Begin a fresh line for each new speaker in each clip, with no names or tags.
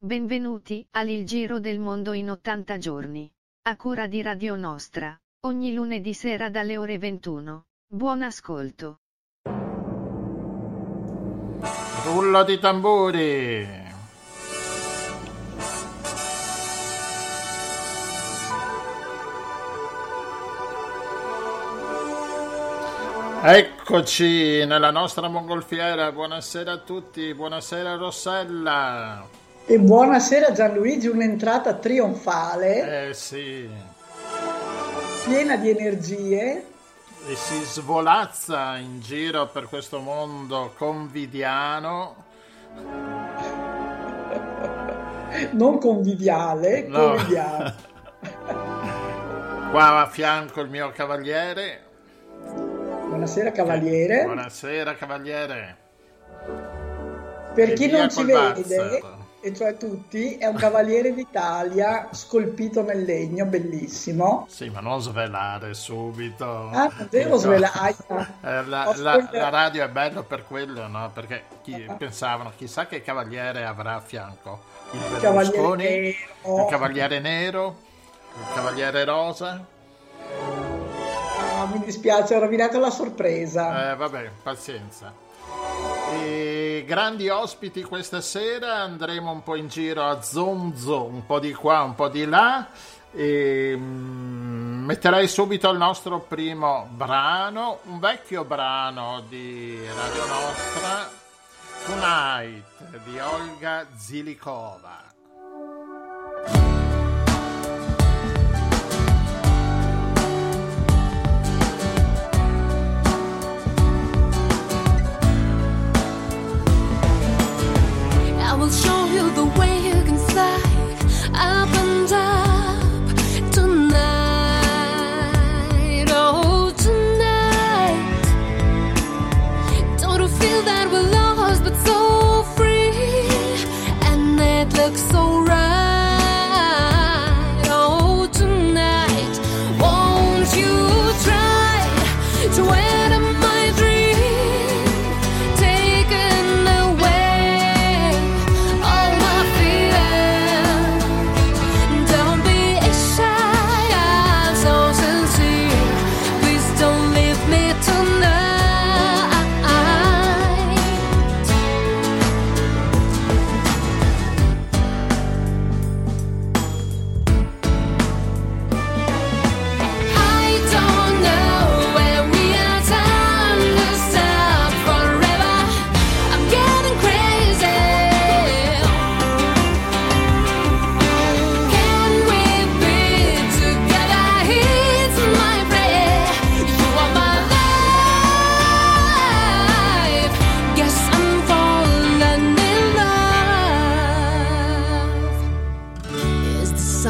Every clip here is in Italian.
Benvenuti al Il Giro del Mondo in 80 giorni. A cura di Radio Nostra. Ogni lunedì sera dalle ore 21. Buon ascolto.
Rullo di tamburi. Eccoci nella nostra mongolfiera, buonasera a tutti, buonasera Rossella.
E buonasera Gianluigi, un'entrata trionfale,
Eh sì,
piena di energie.
e si svolazza in giro per questo mondo conviviano.
non conviviale,
No.
conviviale.
Qua a fianco il mio cavaliere.
Buonasera cavaliere.
Buonasera cavaliere.
Per chi non ci vede,
Bazzer.
E cioè tutti, è un cavaliere d'Italia scolpito nel legno, bellissimo.
Sì, ma non svelare subito.
Ah, non devo
Dico,
svelare.
eh, la, la- la radio è bello per quello, no? Perché chi- pensavano, chissà che cavaliere avrà a fianco il
Cavaliere
Berlusconi,
nero.
il cavaliere nero, il cavaliere rosa.
Ah, mi dispiace, ho rovinato la sorpresa.
Eh, vabbè, pazienza. E grandi ospiti questa sera, andremo un po' in giro a zonzo, un po' di qua, un po' di là. E, mm, metterei subito il nostro primo brano, un vecchio brano di Radio Nostra, Tonight di Olga Zilikova.
Will show you the way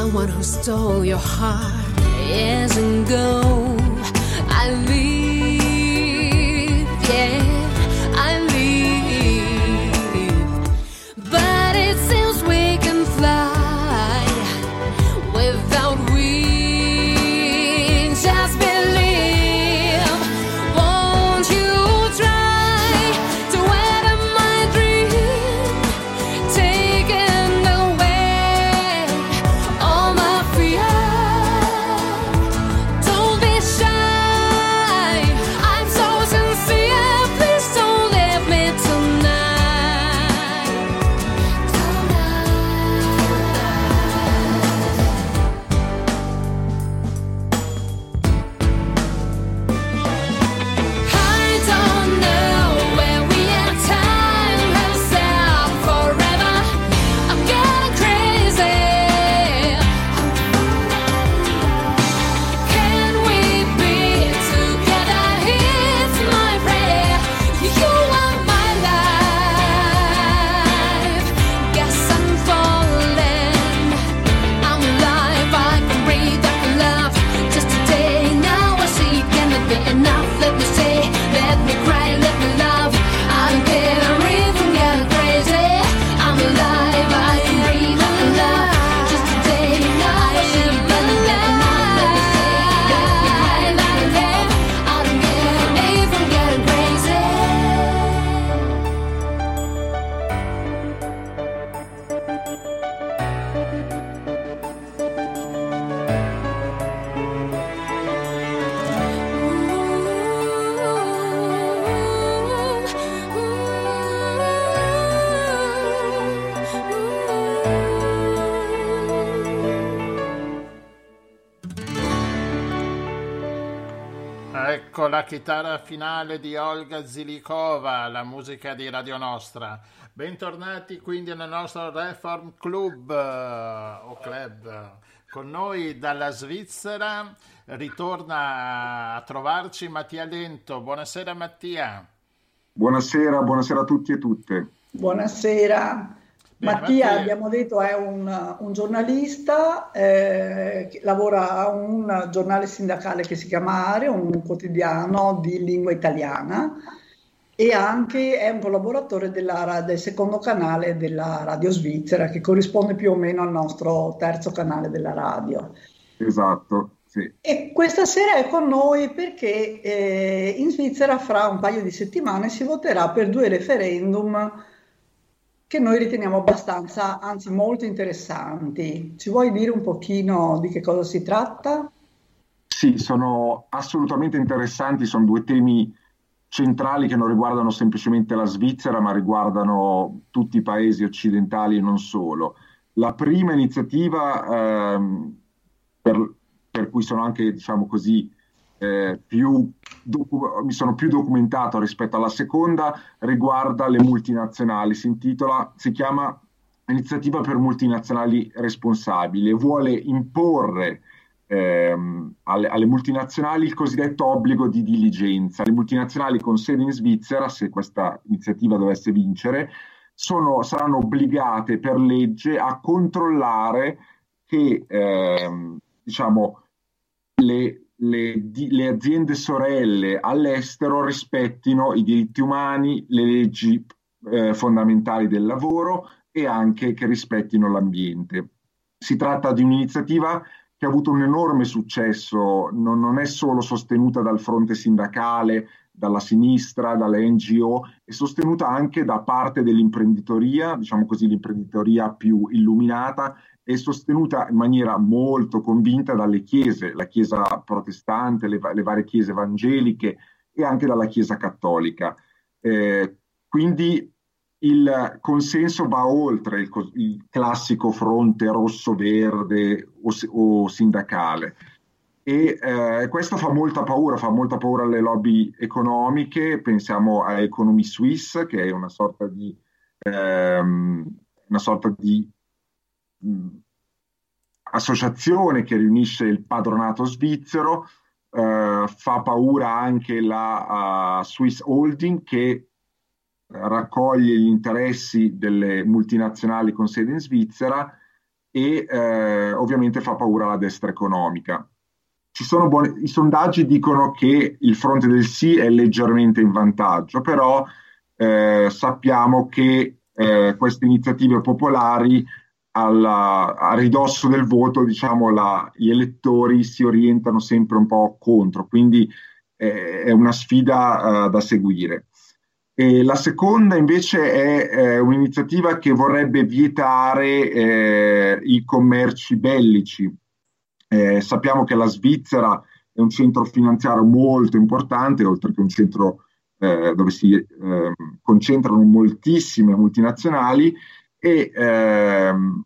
someone who stole your heart years ago? I leave,
chitarra finale di Olga Zilikova, la musica di Radio Nostra. Bentornati quindi nel nostro Reform Club o Club. Con noi dalla Svizzera ritorna a trovarci Mattia Lento. Buonasera Mattia.
Buonasera, buonasera a tutti e tutte.
Buonasera.
Bene,
Mattia,
Mattia.
abbiamo detto, è un, un giornalista, eh, che lavora a un giornale sindacale che si chiama Are, un quotidiano di lingua italiana e anche è un collaboratore della del secondo canale della radio svizzera che corrisponde più o meno al nostro terzo canale della radio.
Esatto, sì.
E questa sera è con noi perché eh, in Svizzera fra un paio di settimane si voterà per due referendum che noi riteniamo abbastanza, anzi molto interessanti. Ci vuoi dire un pochino di che cosa si tratta?
Sì, sono assolutamente interessanti, sono due temi centrali che non riguardano semplicemente la Svizzera, ma riguardano tutti i paesi occidentali e non solo. La prima iniziativa, ehm, per, per cui sono anche, diciamo così, eh, più docu- mi sono più documentato rispetto alla seconda, riguarda le multinazionali. Si intitola, si chiama Iniziativa per multinazionali responsabili vuole imporre ehm, alle, alle multinazionali il cosiddetto obbligo di diligenza. Le multinazionali con sede in Svizzera, se questa iniziativa dovesse vincere, sono- saranno obbligate per legge a controllare che ehm, diciamo, le, le di- le aziende sorelle all'estero rispettino i diritti umani, le leggi eh, fondamentali del lavoro e anche che rispettino l'ambiente. Si tratta di un'iniziativa che ha avuto un enorme successo, non, non è solo sostenuta dal fronte sindacale, dalla sinistra, dalle NGO, è sostenuta anche da parte dell'imprenditoria, diciamo così l'imprenditoria più illuminata, è sostenuta in maniera molto convinta dalle chiese, la chiesa protestante, le, le varie chiese evangeliche e anche dalla chiesa cattolica. Eh, quindi il consenso va oltre il, il classico fronte rosso-verde o, o sindacale. E eh, questo fa molta paura, fa molta paura alle lobby economiche. Pensiamo a Economy Suisse, che è una sorta di, ehm, una sorta di associazione che riunisce il padronato svizzero. Eh, fa paura anche la uh, Swiss Holding, che raccoglie gli interessi delle multinazionali con sede in Svizzera e eh, ovviamente fa paura alla destra economica. Ci sono buoni- I sondaggi dicono che il fronte del sì è leggermente in vantaggio, però eh, sappiamo che eh, queste iniziative popolari alla- a ridosso del voto, diciamo, la- gli elettori si orientano sempre un po' contro, quindi eh, è una sfida eh, da seguire. E la seconda invece è eh, un'iniziativa che vorrebbe vietare eh, i commerci bellici. Eh, sappiamo che la Svizzera è un centro finanziario molto importante, oltre che un centro eh, dove si ehm, concentrano moltissime multinazionali e ehm,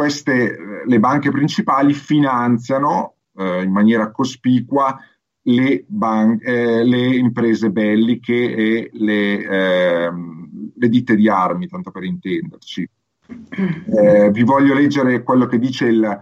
queste, le banche principali finanziano eh, in maniera cospicua le, ban- eh, le imprese belliche e le, ehm, le ditte di armi, tanto per intenderci. Eh, vi voglio leggere quello che dice il,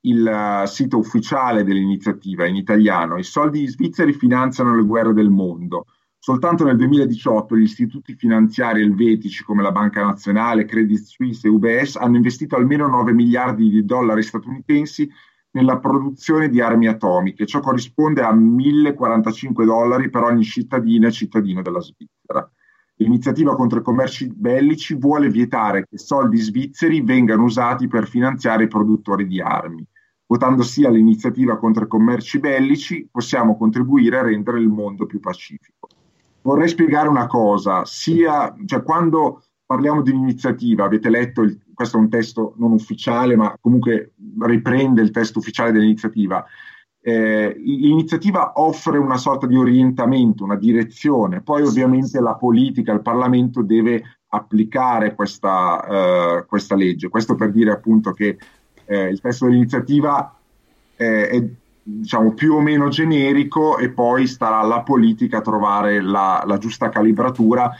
il eh, sito ufficiale dell'iniziativa in italiano. I soldi svizzeri finanziano le guerre del mondo. Soltanto nel 2018 gli istituti finanziari elvetici come la Banca Nazionale, Credit Suisse e UBS hanno investito almeno 9 miliardi di dollari statunitensi nella produzione di armi atomiche. Ciò corrisponde a 1045 dollari per ogni cittadina e cittadino della Svizzera. L'iniziativa contro i commerci bellici vuole vietare che soldi svizzeri vengano usati per finanziare i produttori di armi. Votando sì all'iniziativa contro i commerci bellici possiamo contribuire a rendere il mondo più pacifico. Vorrei spiegare una cosa, sia, cioè quando parliamo di un'iniziativa, avete letto, il, questo è un testo non ufficiale, ma comunque riprende il testo ufficiale dell'iniziativa. Eh, l'iniziativa offre una sorta di orientamento, una direzione, poi ovviamente la politica, il Parlamento deve applicare questa, eh, questa legge. Questo per dire appunto che eh, il testo dell'iniziativa eh, è diciamo più o meno generico e poi starà alla politica a trovare la, la giusta calibratura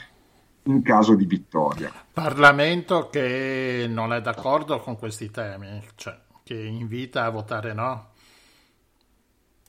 in caso di vittoria.
Parlamento che non è d'accordo con questi temi, cioè che invita a votare no.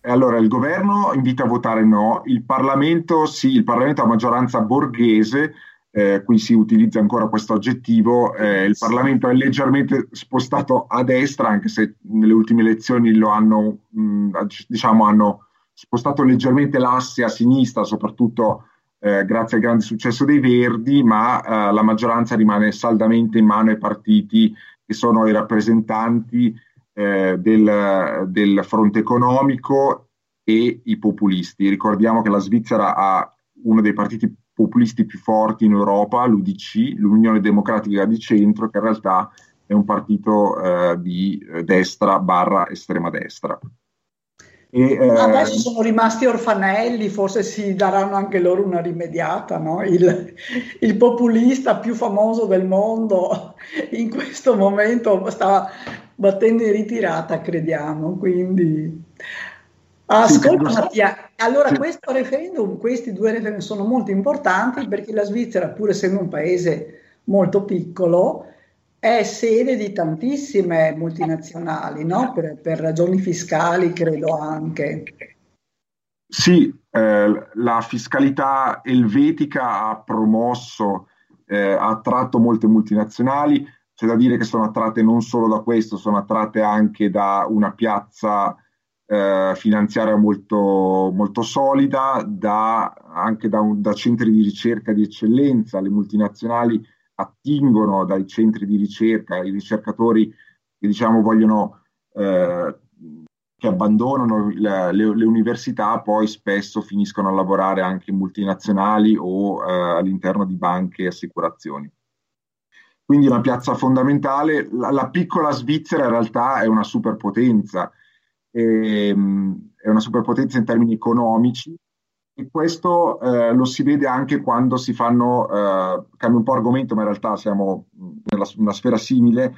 Allora, il governo invita a votare no, il Parlamento sì, il Parlamento ha maggioranza borghese, eh, qui si utilizza ancora questo aggettivo, eh, il Parlamento è leggermente spostato a destra, anche se nelle ultime elezioni lo hanno, mh, diciamo, hanno spostato leggermente l'asse a sinistra, soprattutto eh, grazie al grande successo dei Verdi, ma eh, la maggioranza rimane saldamente in mano ai partiti che sono i rappresentanti eh, del, del, fronte economico e i populisti. Ricordiamo che la Svizzera ha uno dei partiti populisti più forti in Europa, l'UDC, l'Unione Democratica di Centro, che in realtà è un partito eh, di destra barra estrema destra.
E, eh, Adesso sono rimasti orfanelli, forse si daranno anche loro una rimediata, no? il, il, populista più famoso del mondo in questo momento sta battendo in ritirata, crediamo. Quindi, ascolta sì, Mattia, allora sì. questo referendum, questi due referendum sono molto importanti perché la Svizzera, pur essendo un paese molto piccolo, è sede di tantissime multinazionali, no? per, per ragioni fiscali, credo anche.
Sì, eh, la fiscalità elvetica ha promosso, eh, ha attratto molte multinazionali, c'è da dire che sono attratte non solo da questo, sono attratte anche da una piazza eh, finanziaria molto, molto solida, da, anche da, un, da, centri di ricerca di eccellenza. Le multinazionali attingono dai centri di ricerca, i ricercatori che diciamo vogliono eh, che abbandonano le, le, le, università poi spesso finiscono a lavorare anche in multinazionali o eh, all'interno di banche e assicurazioni quindi una piazza fondamentale. La, la, piccola Svizzera in realtà è una superpotenza, ehm, è una superpotenza in termini economici e questo eh, lo si vede anche quando si fanno, eh, cambio un po' argomento ma in realtà siamo nella una sfera simile,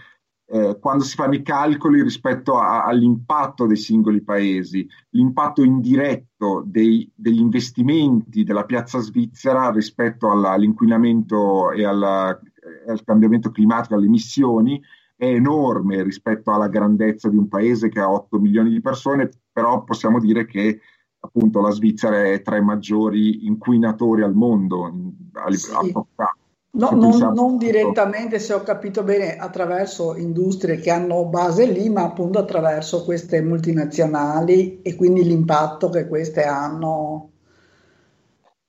eh, quando si fanno i calcoli rispetto a, all'impatto dei singoli paesi, l'impatto indiretto dei, degli investimenti della piazza svizzera rispetto alla, all'inquinamento e alla al cambiamento climatico, alle emissioni, è enorme rispetto alla grandezza di un paese che ha 8 milioni di persone, però possiamo dire che appunto la Svizzera è tra i maggiori inquinatori al mondo. A,
sì. a No, non, non, direttamente, se ho capito bene, attraverso industrie che hanno base lì, ma appunto attraverso queste multinazionali e quindi l'impatto che queste hanno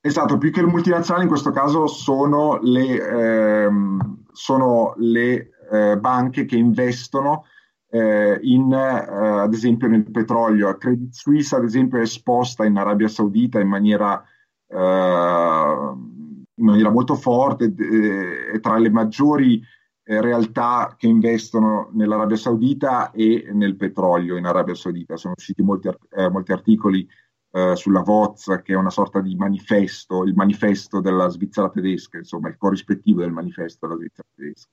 Esatto, più che le multinazionali in questo caso sono le, ehm, sono le eh, banche che investono eh, in, eh, ad esempio nel petrolio. Credit Suisse ad esempio è esposta in Arabia Saudita in maniera, eh, in maniera molto forte, eh, è tra le maggiori realtà che investono nell'Arabia Saudita e nel petrolio in Arabia Saudita. Sono usciti molti, molti articoli sulla VOZ, che è una sorta di manifesto, il manifesto della Svizzera tedesca, insomma, il corrispettivo del manifesto della Svizzera tedesca.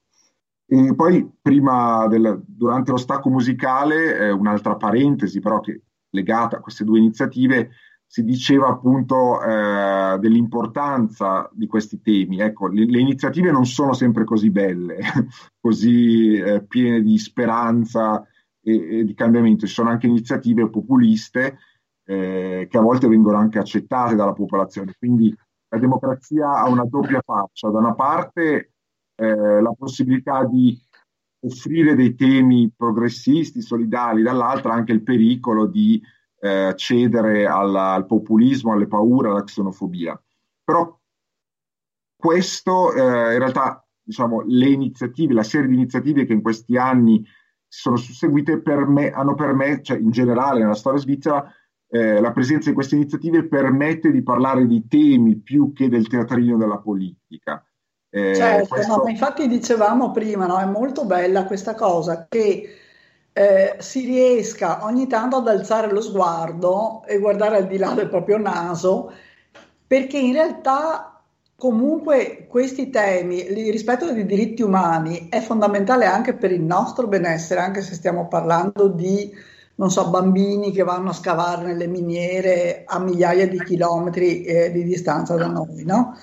E poi, prima del, durante lo stacco musicale, eh, un'altra parentesi, però che legata a queste due iniziative, si diceva appunto eh, dell'importanza di questi temi. Ecco, le, le, iniziative non sono sempre così belle, così eh, piene di speranza e, e, di cambiamento. Ci sono anche iniziative populiste eh, che a volte vengono anche accettate dalla popolazione. Quindi la democrazia ha una doppia faccia. Da una parte eh, la possibilità di offrire dei temi progressisti, solidali, dall'altra anche il pericolo di eh, cedere alla, al populismo, alle paure, alla xenofobia. Però questo eh, in realtà diciamo, le iniziative, la serie di iniziative che in questi anni sono susseguite per me, hanno permesso, cioè in generale nella storia svizzera, eh, la presenza di queste iniziative permette di parlare di temi più che del teatrino della politica.
Eh, certo, questo... no, infatti dicevamo prima, no, è molto bella questa cosa che eh, si riesca ogni tanto ad alzare lo sguardo e guardare al di là del proprio naso, perché in realtà comunque questi temi, il rispetto dei diritti umani è fondamentale anche per il nostro benessere, anche se stiamo parlando di non so, bambini che vanno a scavare nelle miniere a migliaia di chilometri eh, di distanza da noi, no?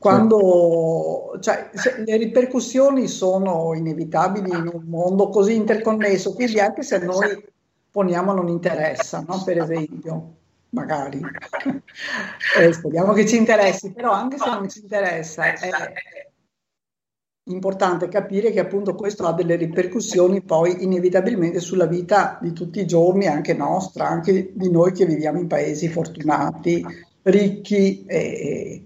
Quando, cioè, le ripercussioni sono inevitabili in un mondo così interconnesso, quindi anche se noi poniamo non interessa, no? per esempio, magari, eh, speriamo che ci interessi, però anche se non ci interessa, è importante capire che appunto questo ha delle ripercussioni poi inevitabilmente sulla vita di tutti i giorni, anche nostra, anche di noi che viviamo in paesi fortunati, ricchi e,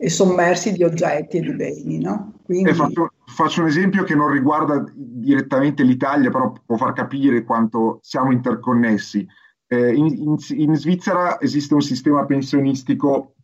e sommersi di oggetti e di beni. No? Quindi...
Eh, faccio, faccio, un esempio che non riguarda direttamente l'Italia, però può far capire quanto siamo interconnessi. Eh, in, in, in, Svizzera esiste un sistema pensionistico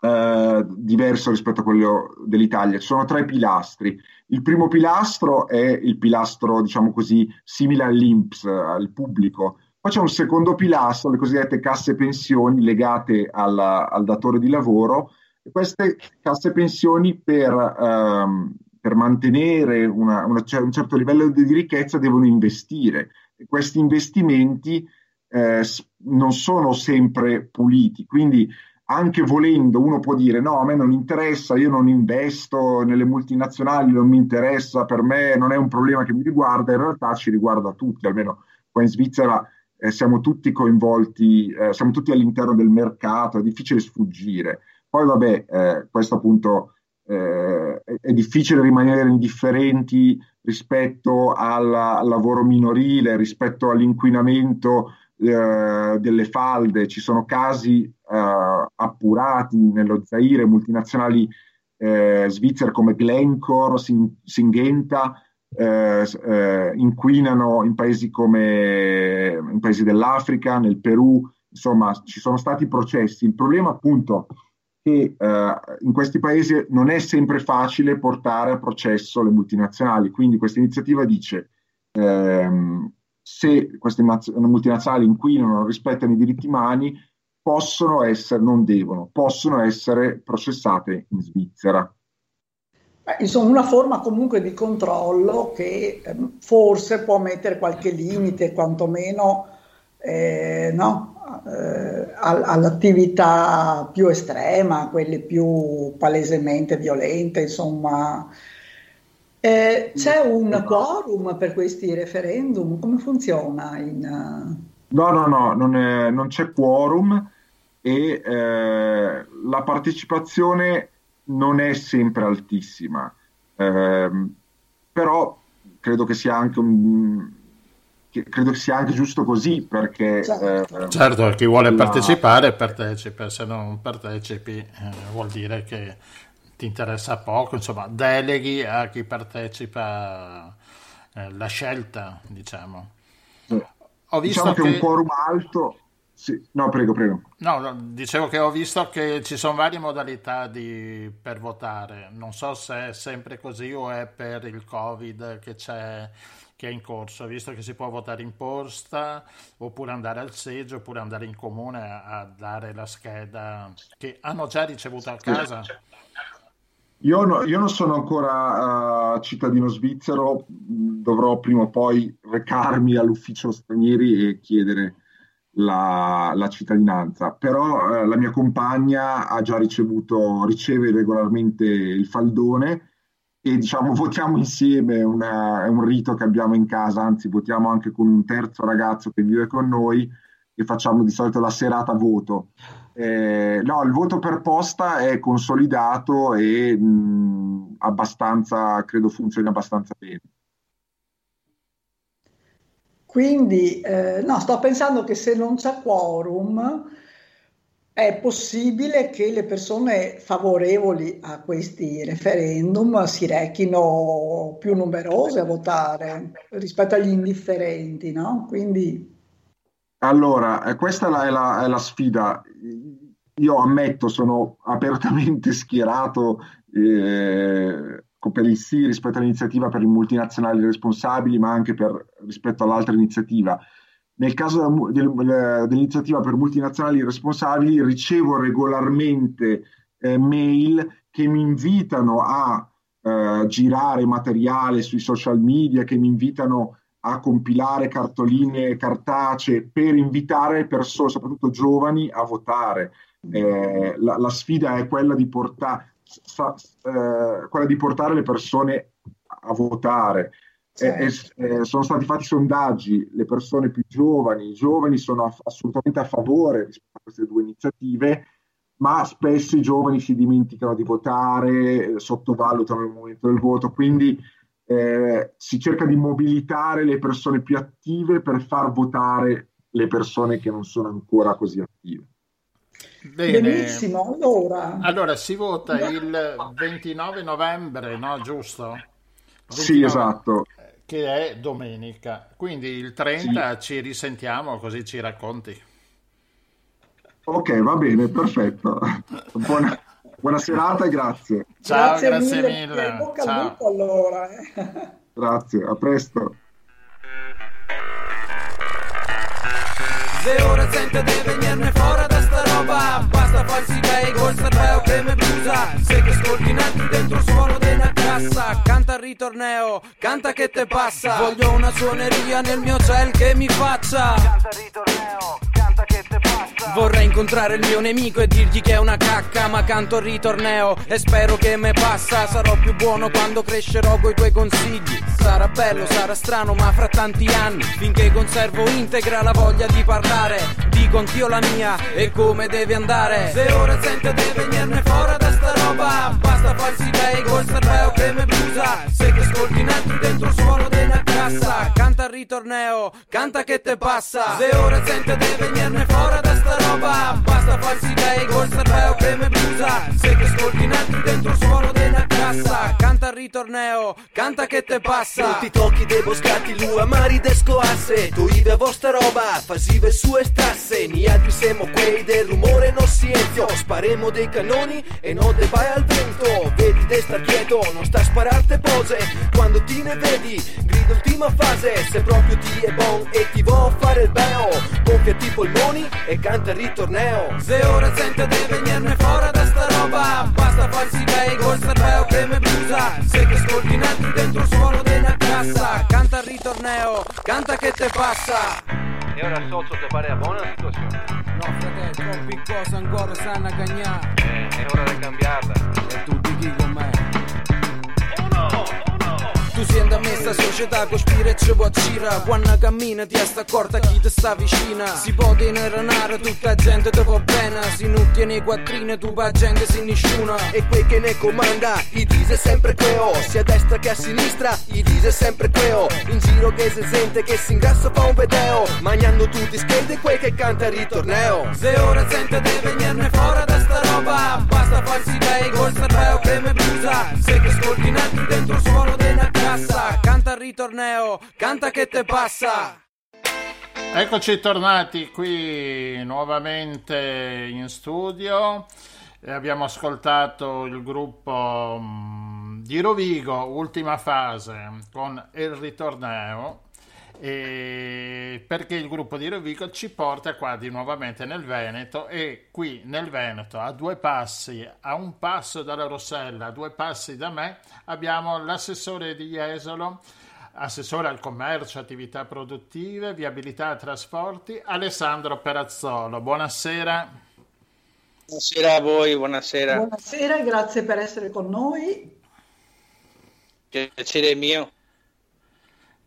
eh, diverso rispetto a quello dell'Italia. Ci sono tre pilastri. Il primo pilastro è il pilastro, diciamo così, simile all'INPS, al pubblico. Poi c'è un secondo pilastro, le cosiddette casse pensioni legate alla, al datore di lavoro, queste casse pensioni per, ehm, per mantenere una, una, un certo livello di ricchezza devono investire. E questi investimenti eh, non sono sempre puliti, quindi anche volendo uno può dire no, a me non interessa, io non investo nelle multinazionali, non mi interessa, per me non è un problema che mi riguarda, in realtà ci riguarda tutti, almeno qua in Svizzera eh, siamo tutti coinvolti, eh, siamo tutti all'interno del mercato, è difficile sfuggire. Poi vabbè, eh, questo appunto eh, è, difficile rimanere indifferenti rispetto al lavoro minorile, rispetto all'inquinamento eh, delle falde. Ci sono casi eh, appurati nello Zaire, multinazionali eh, svizzere come Glencore, Singenta, eh, inquinano in paesi come in paesi dell'Africa, nel Perù, insomma ci sono stati processi. Il problema appunto che eh, in questi paesi non è sempre facile portare a processo le multinazionali. Quindi questa iniziativa dice ehm, se queste multinazionali inquinano, non rispettano i diritti umani, possono essere, non devono, possono essere processate in Svizzera.
insomma, una forma comunque di controllo che eh, forse può mettere qualche limite, quantomeno eh, no? eh, all'attività più estrema, quelle più palesemente violente, insomma. Eh, c'è un quorum per questi referendum? Come funziona? In...
No, no, no, non, è, non c'è quorum e eh, la partecipazione non è sempre altissima, eh, però credo che sia anche un, credo sia anche giusto così perché
certo, eh, certo chi vuole la... partecipare partecipa se non partecipi eh, vuol dire che ti interessa poco insomma deleghi a chi partecipa eh, la scelta diciamo.
Ho visto diciamo che, che un quorum alto sì. no prego prego.
No, no, dicevo che ho visto che ci sono varie modalità di, per votare. Non so se è sempre così o è per il covid che c'è che è in corso, visto che si può votare in posta, oppure andare al seggio, oppure andare in comune a, a dare la scheda che hanno già ricevuto a casa.
Io, no, io non sono ancora uh, cittadino svizzero, dovrò prima o poi recarmi all'ufficio stranieri e chiedere la, la cittadinanza, però uh, la mia compagna ha già ricevuto, riceve regolarmente il faldone e diciamo votiamo insieme, una, è un rito che abbiamo in casa, anzi votiamo anche con un terzo ragazzo che vive con noi e facciamo di solito la serata voto. Eh, no, il voto per posta è consolidato e mh, abbastanza, credo funzioni abbastanza bene.
Quindi, eh, no, sto pensando che se non c'è quorum, è possibile che le persone favorevoli a questi referendum si rechino più numerose a votare rispetto agli indifferenti, no? Quindi...
Allora, eh, questa è la, è la, sfida. Io ammetto, sono apertamente schierato eh, per il sì rispetto all'iniziativa per i multinazionali responsabili, ma anche per, rispetto all'altra iniziativa nel caso dell'iniziativa per multinazionali responsabili ricevo regolarmente eh, mail che mi invitano a eh, girare materiale sui social media, che mi invitano a compilare cartoline cartacee per invitare persone, soprattutto giovani, a votare. Eh, la, la, sfida è quella di, porta, sa, eh, quella di, portare le persone a votare. Eh, sono stati fatti sondaggi, le persone più giovani, i giovani sono aff- assolutamente a favore rispetto a queste due iniziative, ma spesso i giovani si dimenticano di votare, sottovalutano il momento del voto, quindi eh, si cerca di mobilitare le persone più attive per far votare le persone che non sono ancora così attive.
Bene.
Benissimo, allora.
Allora si vota il 29 novembre, no? Giusto?
29, sì, esatto.
Che è domenica. Quindi il 30 sì. ci risentiamo così ci racconti.
Ok, va bene, perfetto. Buona, Buona serata e grazie.
Ciao, grazie, grazie mille. mille.
Bocca Ciao. al lupo allora.
Eh. Grazie, a presto.
Se ora sente deve venirne fuori da sta roba Basta farsi gay col cervello che mi brusa Se che ascolti altri dentro il suono cassa Canta il ritorneo, canta che te passa. Voglio una suoneria nel mio ciel che mi faccia. Canta il ritorneo Vorrei incontrare il mio nemico e dirgli che è una cacca Ma canto il ritorneo e spero che me passa. Sarò più buono quando crescerò coi tuoi consigli. Sarà bello, sarà strano ma fra tanti anni Finché conservo integra la voglia di parlare. Dico anch'io la mia e come deve andare. Se ora sente deve venirne fuori roba Basta farsi gay col cervello che me brusa. Se che ascolti in altri dentro il suono della cassa Canta il ritorneo, canta che te passa. Se ora sente deve venirne fuori da sta roba Basta farsi gay col cervello che me brusa Se che ascolti in altri dentro il suono della cassa. Canta il ritorneo, canta che te passa.
Tutti tocchi dei boscati, lua mari descoasse Tu ive vostra roba, fasive sue strasse. Ni altri siamo quei del rumore non silenzio. Sparemo dei cannoni e non te vai al vento. Vedi de star quieto, non sta a spararte pose. Quando ti ne vedi, grido ultima fase Se proprio ti è bon e ti vo fare il beo Gonfiati i polmoni e canta il ritorneo.
Se ora sente deve venirne fuori da sta roba Basta farsi gay col cervello che me brusa Se che ascolti in altri dentro il suono della cassa Canta il ritorneo, canta che te passa.
E ora il socio ti pare buona la situazione?
No fratello, troppi cose ancora sanno a cagnare
eh, È ora di cambiarla.
E tu di chi con me?
Tu sei da me sta società cospira e ci può gira Quando cammina ti sta accorta chi ti sta vicina. Si può tenerare tutta gente va bene Si non tiene quattrine tu pa' gente si nessuna E quel che ne comanda i dice sempre queo Sia a destra che a sinistra i dice sempre queo In giro che si sente che si ingrassa fa un video Magnando tutti schede quel che canta il ritorneo.
Se ora sente deve venirne fuori da sta roba Basta farsi gay col cervello che mi brusa Se che ascolti in altri dentro il suono della cassa, canta il ritorneo, canta che te passa.
Eccoci tornati qui nuovamente in studio. E abbiamo ascoltato il gruppo mm, di Rovigo, ultima fase, con il ritorneo e perché il gruppo di Rovigo ci porta qua di nuovamente nel Veneto e qui nel Veneto a due passi, a un passo dalla Rossella, a due passi da me abbiamo l'assessore di Jesolo, assessore al commercio, attività produttive, viabilità e trasporti, Alessandro Perazzolo. Buonasera.
Buonasera a voi, buonasera.
Buonasera grazie per essere con noi.
Piacere mio.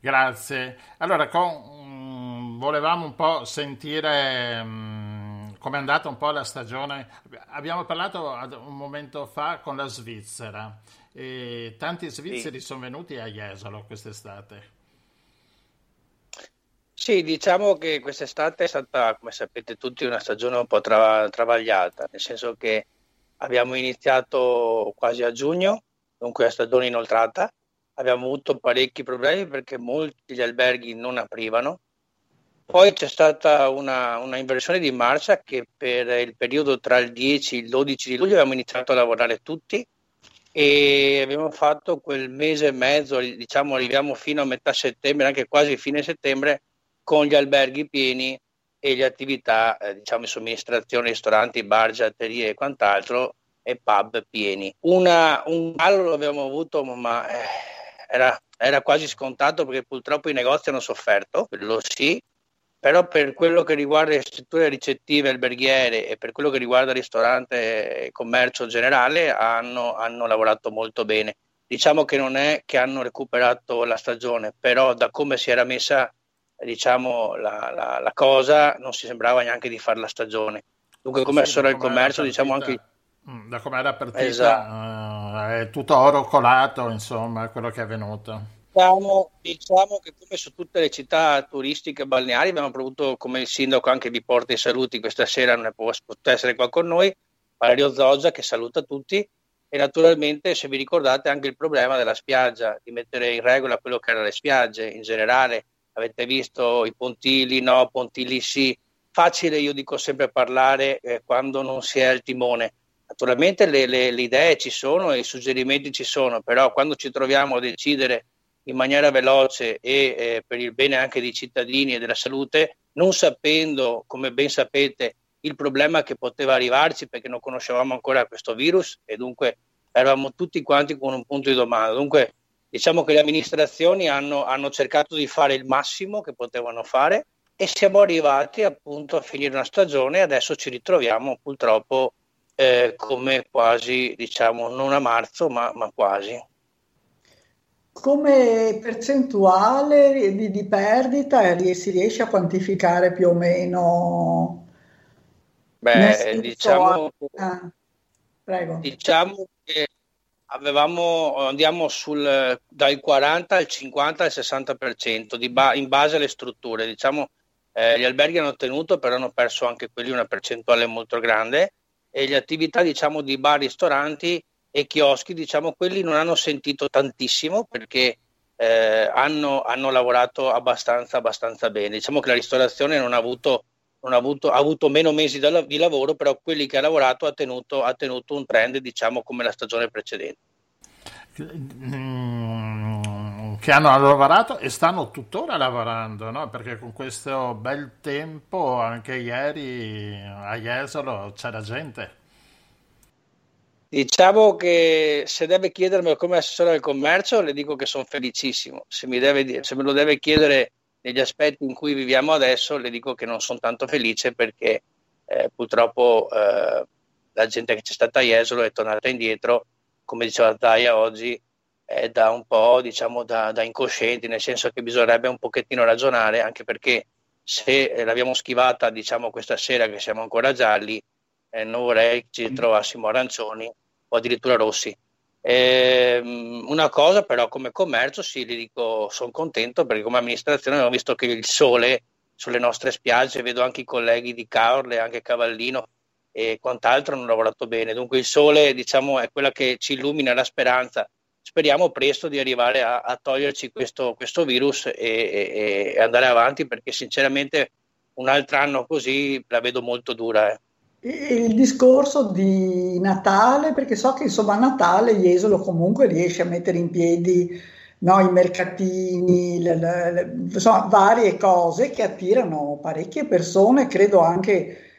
Grazie. Allora, con, um, volevamo un po' sentire um, com'è andata un po' la stagione. Abbiamo parlato un momento fa con la Svizzera e tanti svizzeri sì. sono venuti a Jesolo quest'estate.
Sì, diciamo che quest'estate è stata, come sapete tutti, una stagione un po' tra- travagliata, nel senso che abbiamo iniziato quasi a giugno, dunque la stagione inoltrata, abbiamo avuto parecchi problemi perché molti degli alberghi non aprivano. Poi c'è stata una, una, inversione di marcia che per il periodo tra il 10 e il 12 di luglio abbiamo iniziato a lavorare tutti e abbiamo fatto quel mese e mezzo, diciamo arriviamo fino a metà settembre, anche quasi fine settembre, con gli alberghi pieni e le attività, eh, diciamo, somministrazione, ristoranti, bar, giatterie e quant'altro e pub pieni. Una, un calo l'abbiamo avuto, ma eh, era, era quasi scontato perché purtroppo i negozi hanno sofferto, quello sì, però per quello che riguarda le strutture ricettive alberghiere e per quello che riguarda il ristorante e commercio generale hanno, hanno lavorato molto bene. Diciamo che non è che hanno recuperato la stagione, però da come si era messa diciamo, la, la, la cosa non si sembrava neanche di fare la stagione. Dunque come sì, il commercio, diciamo anche...
Mm, da come era partita, esatto. uh, è tutto oro colato, insomma, quello che è avvenuto.
Diciamo, diciamo, che come su tutte le città turistiche balneari abbiamo avuto come il sindaco anche di Porta e Saluti questa sera non è può, essere qua con noi, Valerio Zoggia che saluta tutti e naturalmente se vi ricordate anche il problema della spiaggia, di mettere in regola quello che erano le spiagge in generale, avete visto i pontili no, pontili sì, facile io dico sempre parlare eh, quando non si è al timone. Naturalmente le, le, le, idee ci sono e i suggerimenti ci sono, però quando ci troviamo a decidere in maniera veloce e eh, per il bene anche dei cittadini e della salute, non sapendo, come ben sapete, il problema che poteva arrivarci perché non conoscevamo ancora questo virus e dunque eravamo tutti quanti con un punto di domanda. Dunque diciamo che le amministrazioni hanno, hanno cercato di fare il massimo che potevano fare e siamo arrivati appunto a finire una stagione e adesso ci ritroviamo purtroppo eh, come quasi, diciamo, non a marzo, ma, ma quasi.
Come percentuale di, di, perdita si riesce a quantificare più o meno?
Beh, diciamo, ah, diciamo che avevamo, andiamo sul, dal 40 al 50 al 60% di ba- in base alle strutture. Diciamo, eh, gli alberghi hanno tenuto, però hanno perso anche quelli una percentuale molto grande e le attività diciamo, di bar, ristoranti e chioschi, diciamo, quelli non hanno sentito tantissimo perché eh, hanno, hanno, lavorato abbastanza, abbastanza bene. Diciamo che la ristorazione non ha avuto, non ha avuto, ha avuto meno mesi di lavoro, però quelli che ha lavorato ha tenuto, ha tenuto un trend, diciamo, come la stagione precedente.
Mm, che hanno lavorato e stanno tuttora lavorando, no? perché con questo bel tempo anche ieri a Jesolo c'era gente.
Diciamo che se deve chiedermi come assessore al commercio le dico che sono felicissimo, se, deve, se me lo deve chiedere negli aspetti in cui viviamo adesso le dico che non sono tanto felice perché eh, purtroppo eh, la gente che c'è stata a Jesolo è tornata indietro come diceva Taia oggi, è da un po' diciamo da, da, incoscienti, nel senso che bisognerebbe un pochettino ragionare, anche perché se l'abbiamo schivata diciamo questa sera che siamo ancora gialli, eh, non vorrei che ci trovassimo arancioni o addirittura rossi. Eh, una cosa però come commercio sì, vi dico, sono contento perché come amministrazione abbiamo visto che il sole sulle nostre spiagge, vedo anche i colleghi di Caorle, anche Cavallino, e quant'altro hanno lavorato bene. Dunque il sole diciamo, è quella che ci illumina la speranza. Speriamo presto di arrivare a, a toglierci questo, questo virus e, e, e, andare avanti perché sinceramente un altro anno così la vedo molto dura. Eh.
Il discorso di Natale, perché so che insomma a Natale Jesolo comunque riesce a mettere in piedi no, i mercatini, le, le, le, insomma varie cose che attirano parecchie persone, credo anche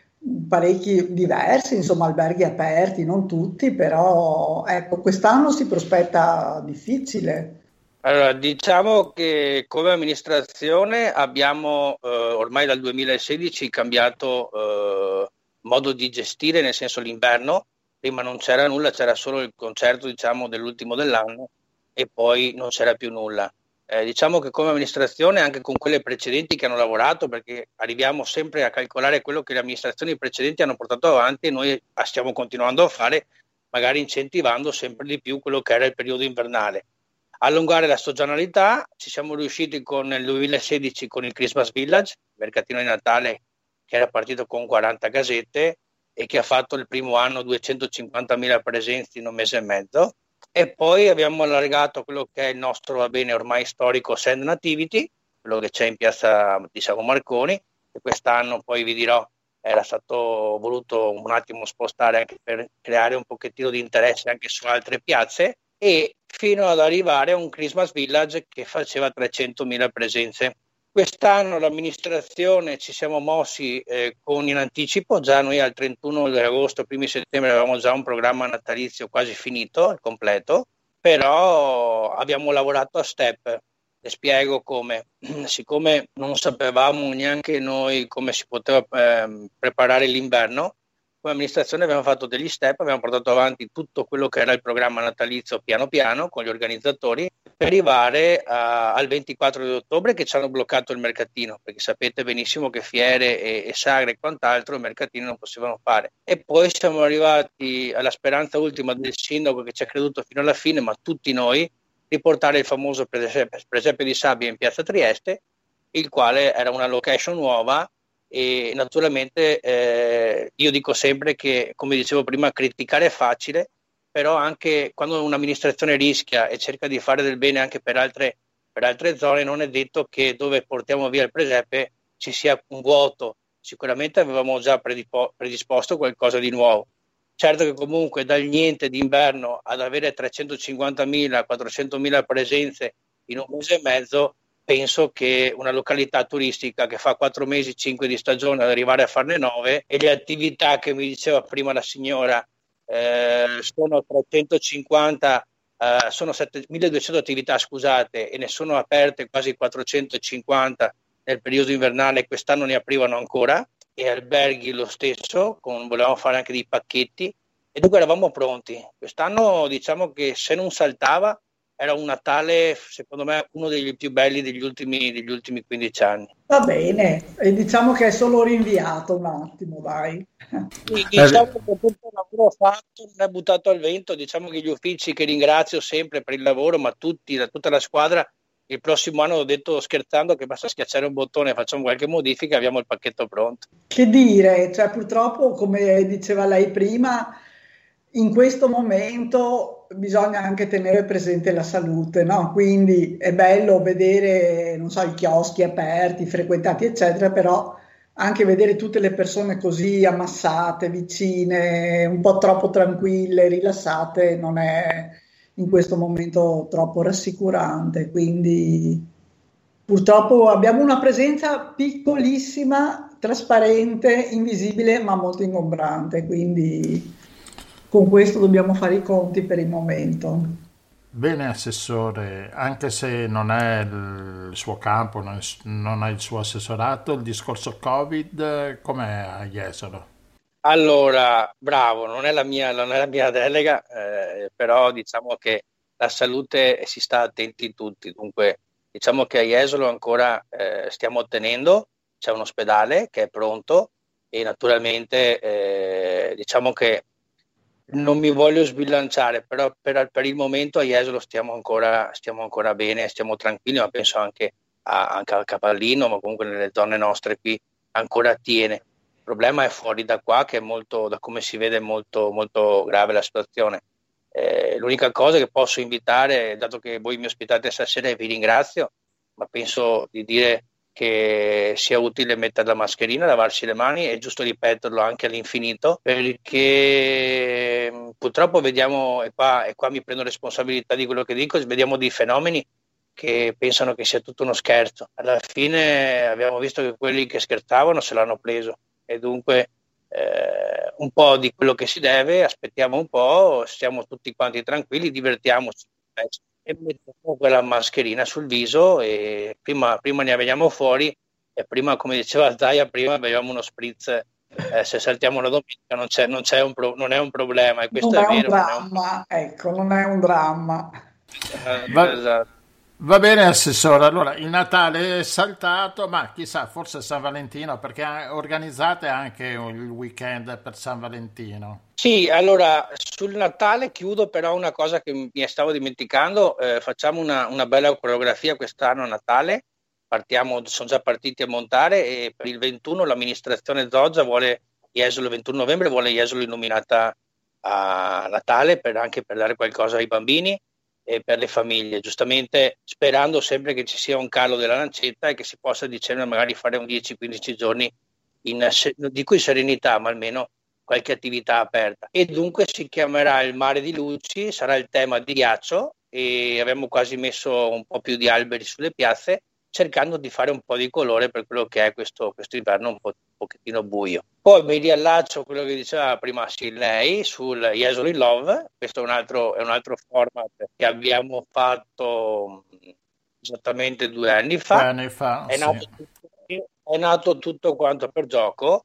parecchi diversi, insomma alberghi aperti, non tutti, però ecco, quest'anno si prospetta difficile.
Allora, diciamo che come amministrazione abbiamo eh, ormai dal 2016 cambiato eh, modo di gestire, nel senso l'inverno, prima non c'era nulla, c'era solo il concerto diciamo, dell'ultimo dell'anno e poi non c'era più nulla. Eh, diciamo che come amministrazione, anche con quelle precedenti che hanno lavorato, perché arriviamo sempre a calcolare quello che le amministrazioni precedenti hanno portato avanti e noi stiamo continuando a fare, magari incentivando sempre di più quello che era il periodo invernale. Allungare la stagionalità, ci siamo riusciti con il 2016 con il Christmas Village, mercatino di Natale che era partito con 40 casette e che ha fatto il primo anno 250.000 presenze in un mese e mezzo e poi abbiamo allargato quello che è il nostro, va bene, ormai storico Send Nativity, quello che c'è in piazza diciamo, Marconi, e quest'anno poi vi dirò era stato voluto un attimo spostare anche per creare un pochettino di interesse anche su altre piazze e fino ad arrivare a un Christmas Village che faceva 300.000 presenze. Quest'anno l'amministrazione ci siamo mossi eh, con in anticipo, già noi al 31 di agosto, primi settembre avevamo già un programma natalizio quasi finito, al completo, però abbiamo lavorato a step. Le spiego come. Siccome non sapevamo neanche noi come si poteva eh, preparare l'inverno, come amministrazione abbiamo fatto degli step, abbiamo portato avanti tutto quello che era il programma natalizio piano piano con gli organizzatori per arrivare a, al 24 di ottobre che ci hanno bloccato il mercatino, perché sapete benissimo che fiere e, e sagre e quant'altro i mercatini non potevano fare. E poi siamo arrivati alla speranza ultima del sindaco che ci ha creduto fino alla fine, ma tutti noi, di portare il famoso presepe, presepe di sabbia in piazza Trieste, il quale era una location nuova e naturalmente eh, io dico sempre che, come dicevo prima, criticare è facile, però anche quando un'amministrazione rischia e cerca di fare del bene anche per altre, per altre zone, non è detto che dove portiamo via il presepe ci sia un vuoto. Sicuramente avevamo già predisposto qualcosa di nuovo. Certo che comunque dal niente d'inverno ad avere 350.000, 400.000 presenze in un mese e mezzo penso che una località turistica che fa quattro mesi, cinque di stagione ad arrivare a farne nove e le attività che mi diceva prima la signora eh, sono 350 eh, sono 7, 1200 attività scusate e ne sono aperte quasi 450 nel periodo invernale quest'anno ne aprivano ancora e alberghi lo stesso con, volevamo fare anche dei pacchetti e dunque eravamo pronti. Quest'anno diciamo che se non saltava era un Natale, secondo me, uno degli più belli degli ultimi, degli ultimi 15 anni.
Va bene, e diciamo che è solo rinviato un attimo, dai.
Diciamo che tutto il lavoro fatto non è buttato al vento, diciamo che gli uffici che ringrazio sempre per il lavoro, ma tutti, tutta la squadra, il prossimo anno ho detto scherzando che basta schiacciare un bottone facciamo qualche modifica e abbiamo il pacchetto pronto.
Che dire, cioè purtroppo, come diceva lei prima, in questo momento bisogna anche tenere presente la salute, no? Quindi è bello vedere, non so, i chioschi aperti, frequentati, eccetera, però anche vedere tutte le persone così ammassate, vicine, un po' troppo tranquille, rilassate, non è in questo momento troppo rassicurante. Quindi purtroppo abbiamo una presenza piccolissima, trasparente, invisibile, ma molto ingombrante. Quindi con questo dobbiamo fare i conti per il momento.
Bene Assessore, anche se non è il suo campo, non è il suo assessorato, il discorso Covid com'è a Jesolo?
Allora, bravo, non è la mia, non è la mia delega, eh, però diciamo che la salute si sta attenti tutti, dunque diciamo che a Jesolo ancora eh, stiamo ottenendo, c'è un ospedale che è pronto e naturalmente eh, diciamo che non mi voglio sbilanciare, però per, per il momento a Jesolo stiamo ancora, stiamo ancora bene, stiamo tranquilli, ma penso anche, a, anche al Capallino, ma comunque nelle zone nostre qui ancora tiene. Il problema è fuori da qua, che è molto, da come si vede, molto, molto grave la situazione. Eh, l'unica cosa che posso invitare, dato che voi mi ospitate stasera e vi ringrazio, ma penso di dire che sia utile mettere la mascherina, lavarsi le mani, è giusto ripeterlo anche all'infinito, perché mm, purtroppo vediamo, e qua, e qua mi prendo responsabilità di quello che dico, vediamo dei fenomeni che pensano che sia tutto uno scherzo. Alla fine abbiamo visto che quelli che scherzavano se l'hanno preso e dunque eh, un po' di quello che si deve, aspettiamo un po', stiamo tutti quanti tranquilli, divertiamoci e mettiamo quella mascherina sul viso e prima, prima ne veniamo fuori e prima, come diceva Zaia, prima beviamo uno spritz eh, se saltiamo la domenica non, c'è, non, c'è un pro, non, è un problema e questo
non
è,
è
vero.
Un dramma, è un... ecco, non è un dramma.
Eh, Va, esatto. Va bene Assessore, allora il Natale è saltato, ma chissà, forse San Valentino, perché organizzate anche il weekend per San Valentino.
Sì, allora sul Natale chiudo però una cosa che mi stavo dimenticando, eh, facciamo una, una, bella coreografia quest'anno a Natale, partiamo, sono già partiti a montare e per il 21 l'amministrazione Zoggia vuole Jesolo, il 21 novembre vuole Jesolo illuminata a Natale per, anche per dare qualcosa ai bambini e per le famiglie, giustamente sperando sempre che ci sia un calo della lancetta e che si possa dicembre magari fare un 10-15 giorni in, dico in serenità, ma almeno qualche attività aperta. E dunque si chiamerà il mare di luci, sarà il tema di ghiaccio e abbiamo quasi messo un po' più di alberi sulle piazze, cercando di fare un po' di colore per quello che è questo, questo inverno un, po', un pochettino buio. Poi mi riallaccio a quello che diceva prima Silley sul Yesol in Love, questo è un, altro, è un altro format che abbiamo fatto esattamente due anni fa.
Due anni fa,
è,
sì.
tutto, è nato tutto quanto per gioco,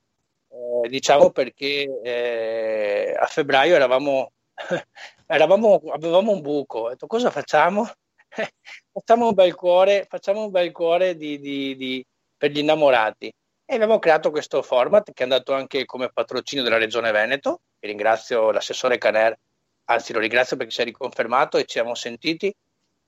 eh, diciamo perché eh, a febbraio eravamo, eravamo, avevamo un buco, ho detto cosa facciamo? facciamo un bel cuore, facciamo un bel cuore di, di, di, per gli innamorati. E abbiamo creato questo format che è andato anche come patrocinio della Regione Veneto. E ringrazio l'assessore Caner, anzi lo ringrazio perché si è riconfermato e ci siamo sentiti.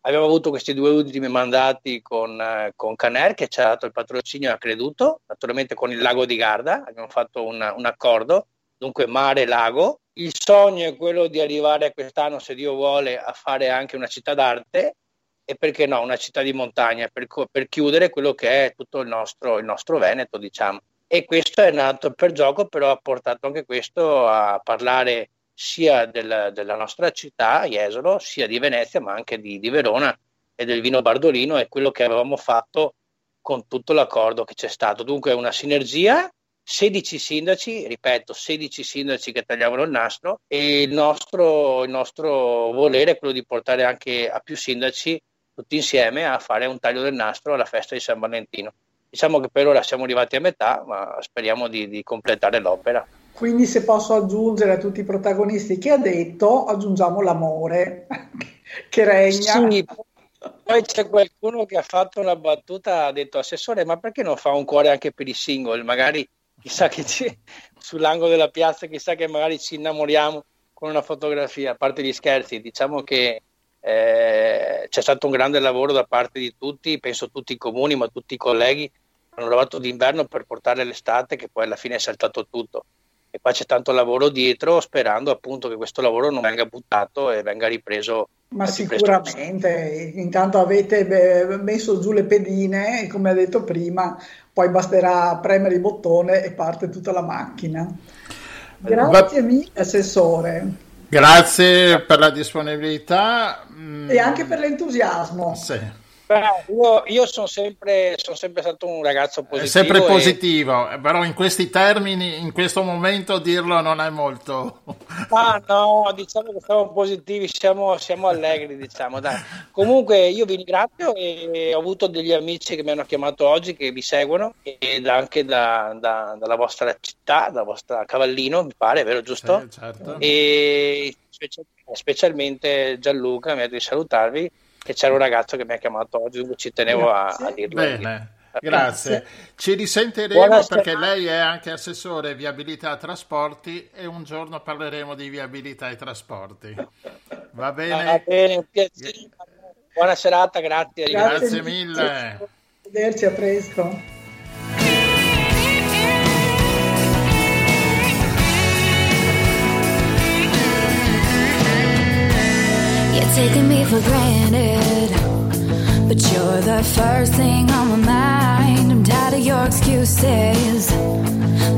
Abbiamo avuto questi due ultimi mandati con, eh, con Caner che ci ha dato il patrocinio e ha creduto, naturalmente con il lago di Garda, abbiamo fatto un, un accordo, dunque mare lago. Il sogno è quello di arrivare quest'anno, se Dio vuole, a fare anche una città d'arte e perché no, una città di montagna per, per chiudere quello che è tutto il nostro, il nostro, Veneto, diciamo. E questo è nato per gioco, però ha portato anche questo a parlare sia del, della nostra città, Jesolo, sia di Venezia, ma anche di, di Verona e del vino Bardolino e quello che avevamo fatto con tutto l'accordo che c'è stato. Dunque è una sinergia 16 sindaci, ripeto, 16 sindaci che tagliavano il nastro e il nostro, il nostro volere è quello di portare anche a più sindaci tutti insieme a fare un taglio del nastro alla festa di San Valentino. Diciamo che per ora siamo arrivati a metà, ma speriamo di, di completare l'opera.
Quindi se posso aggiungere a tutti i protagonisti che ha detto, aggiungiamo l'amore che regna.
Sì, poi c'è qualcuno che ha fatto una battuta, ha detto assessore, ma perché non fa un cuore anche per i single? Magari chissà che ci, sull'angolo della piazza, chissà che magari ci innamoriamo con una fotografia, a parte gli scherzi, diciamo che eh, c'è stato un grande lavoro da parte di tutti, penso tutti i comuni, ma tutti i colleghi hanno lavorato d'inverno per portare l'estate che poi alla fine è saltato tutto e qua c'è tanto lavoro dietro sperando appunto che questo lavoro non venga buttato e venga ripreso.
Ma sicuramente intanto avete messo giù le pedine come ha detto prima poi basterà premere il bottone e parte tutta la macchina. Grazie Va... mille assessore.
Grazie per la disponibilità
e anche per l'entusiasmo.
Sì.
Beh, io, io sono sempre, son sempre, stato un ragazzo positivo.
È sempre positivo, e... però in questi termini, in questo momento dirlo non è molto...
Ah no, diciamo che siamo positivi, siamo, siamo allegri, diciamo. Dai. Comunque io vi ringrazio e ho avuto degli amici che mi hanno chiamato oggi che vi seguono ed anche da, da, dalla vostra città, dalla vostra Cavallino, mi pare, vero giusto?
Sì, certo.
E specialmente Gianluca mi ha detto di salutarvi che c'era un ragazzo che mi ha chiamato oggi, ci tenevo a, a dirlo.
Bene. Grazie. Ci risentiremo Buonasera. perché lei è anche assessore viabilità e trasporti e un giorno parleremo di viabilità e trasporti. Va bene?
Va bene, un piacere. Buona serata, grazie.
Grazie, grazie mille.
Arrivederci, a presto.
You're taking me for granted, but you're the first thing on my mind. I'm tired of your excuses,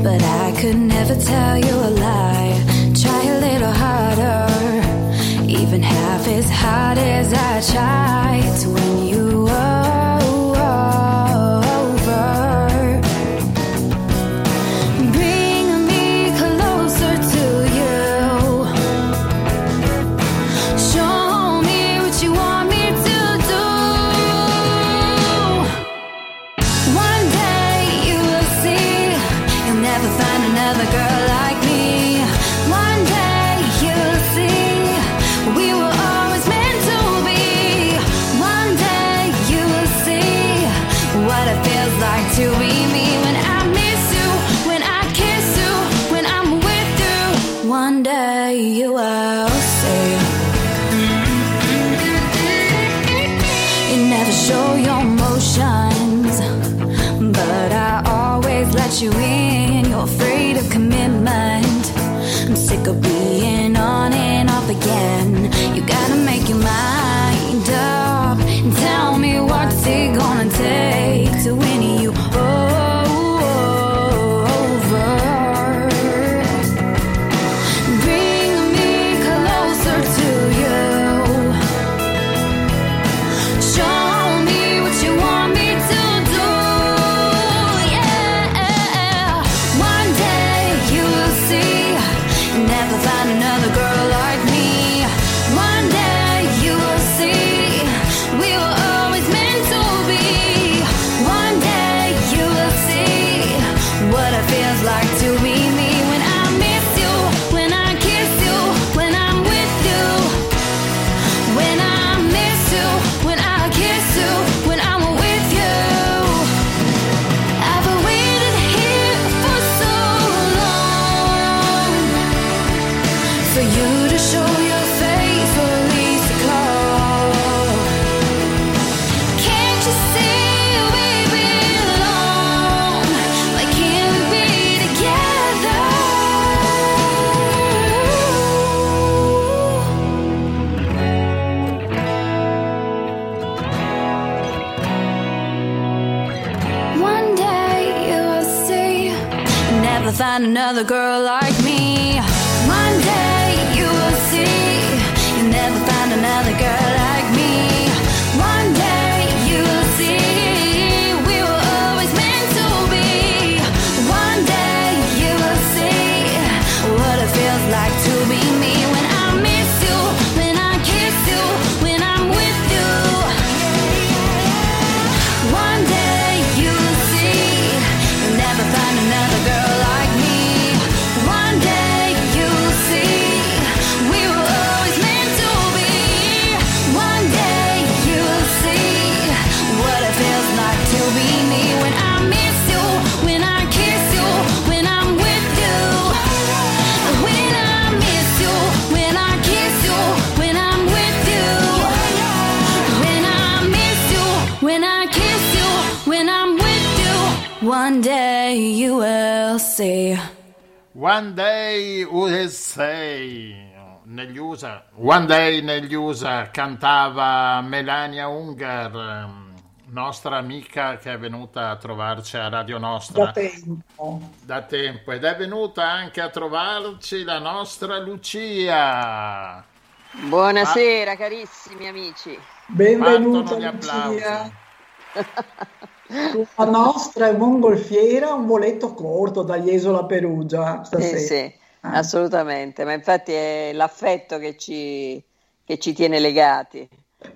but I could never tell you a lie. Try a little harder, even half as hard as I tried win you show your emotions, but I always let you in. You're afraid another girl One Day
USA negli USA, One Day negli USA cantava Melania Ungar, nostra amica che è venuta a trovarci a Radio Nostra
Da tempo.
da tempo ed è venuta anche a trovarci la nostra Lucia.
Buonasera carissimi amici.
Benvenuta. Lucia. La nostra è mongolfiera, un voletto corto da Jesolo a Perugia stasera.
Sì, sì,
Ah.
assolutamente, ma infatti è l'affetto che ci, che ci tiene legati.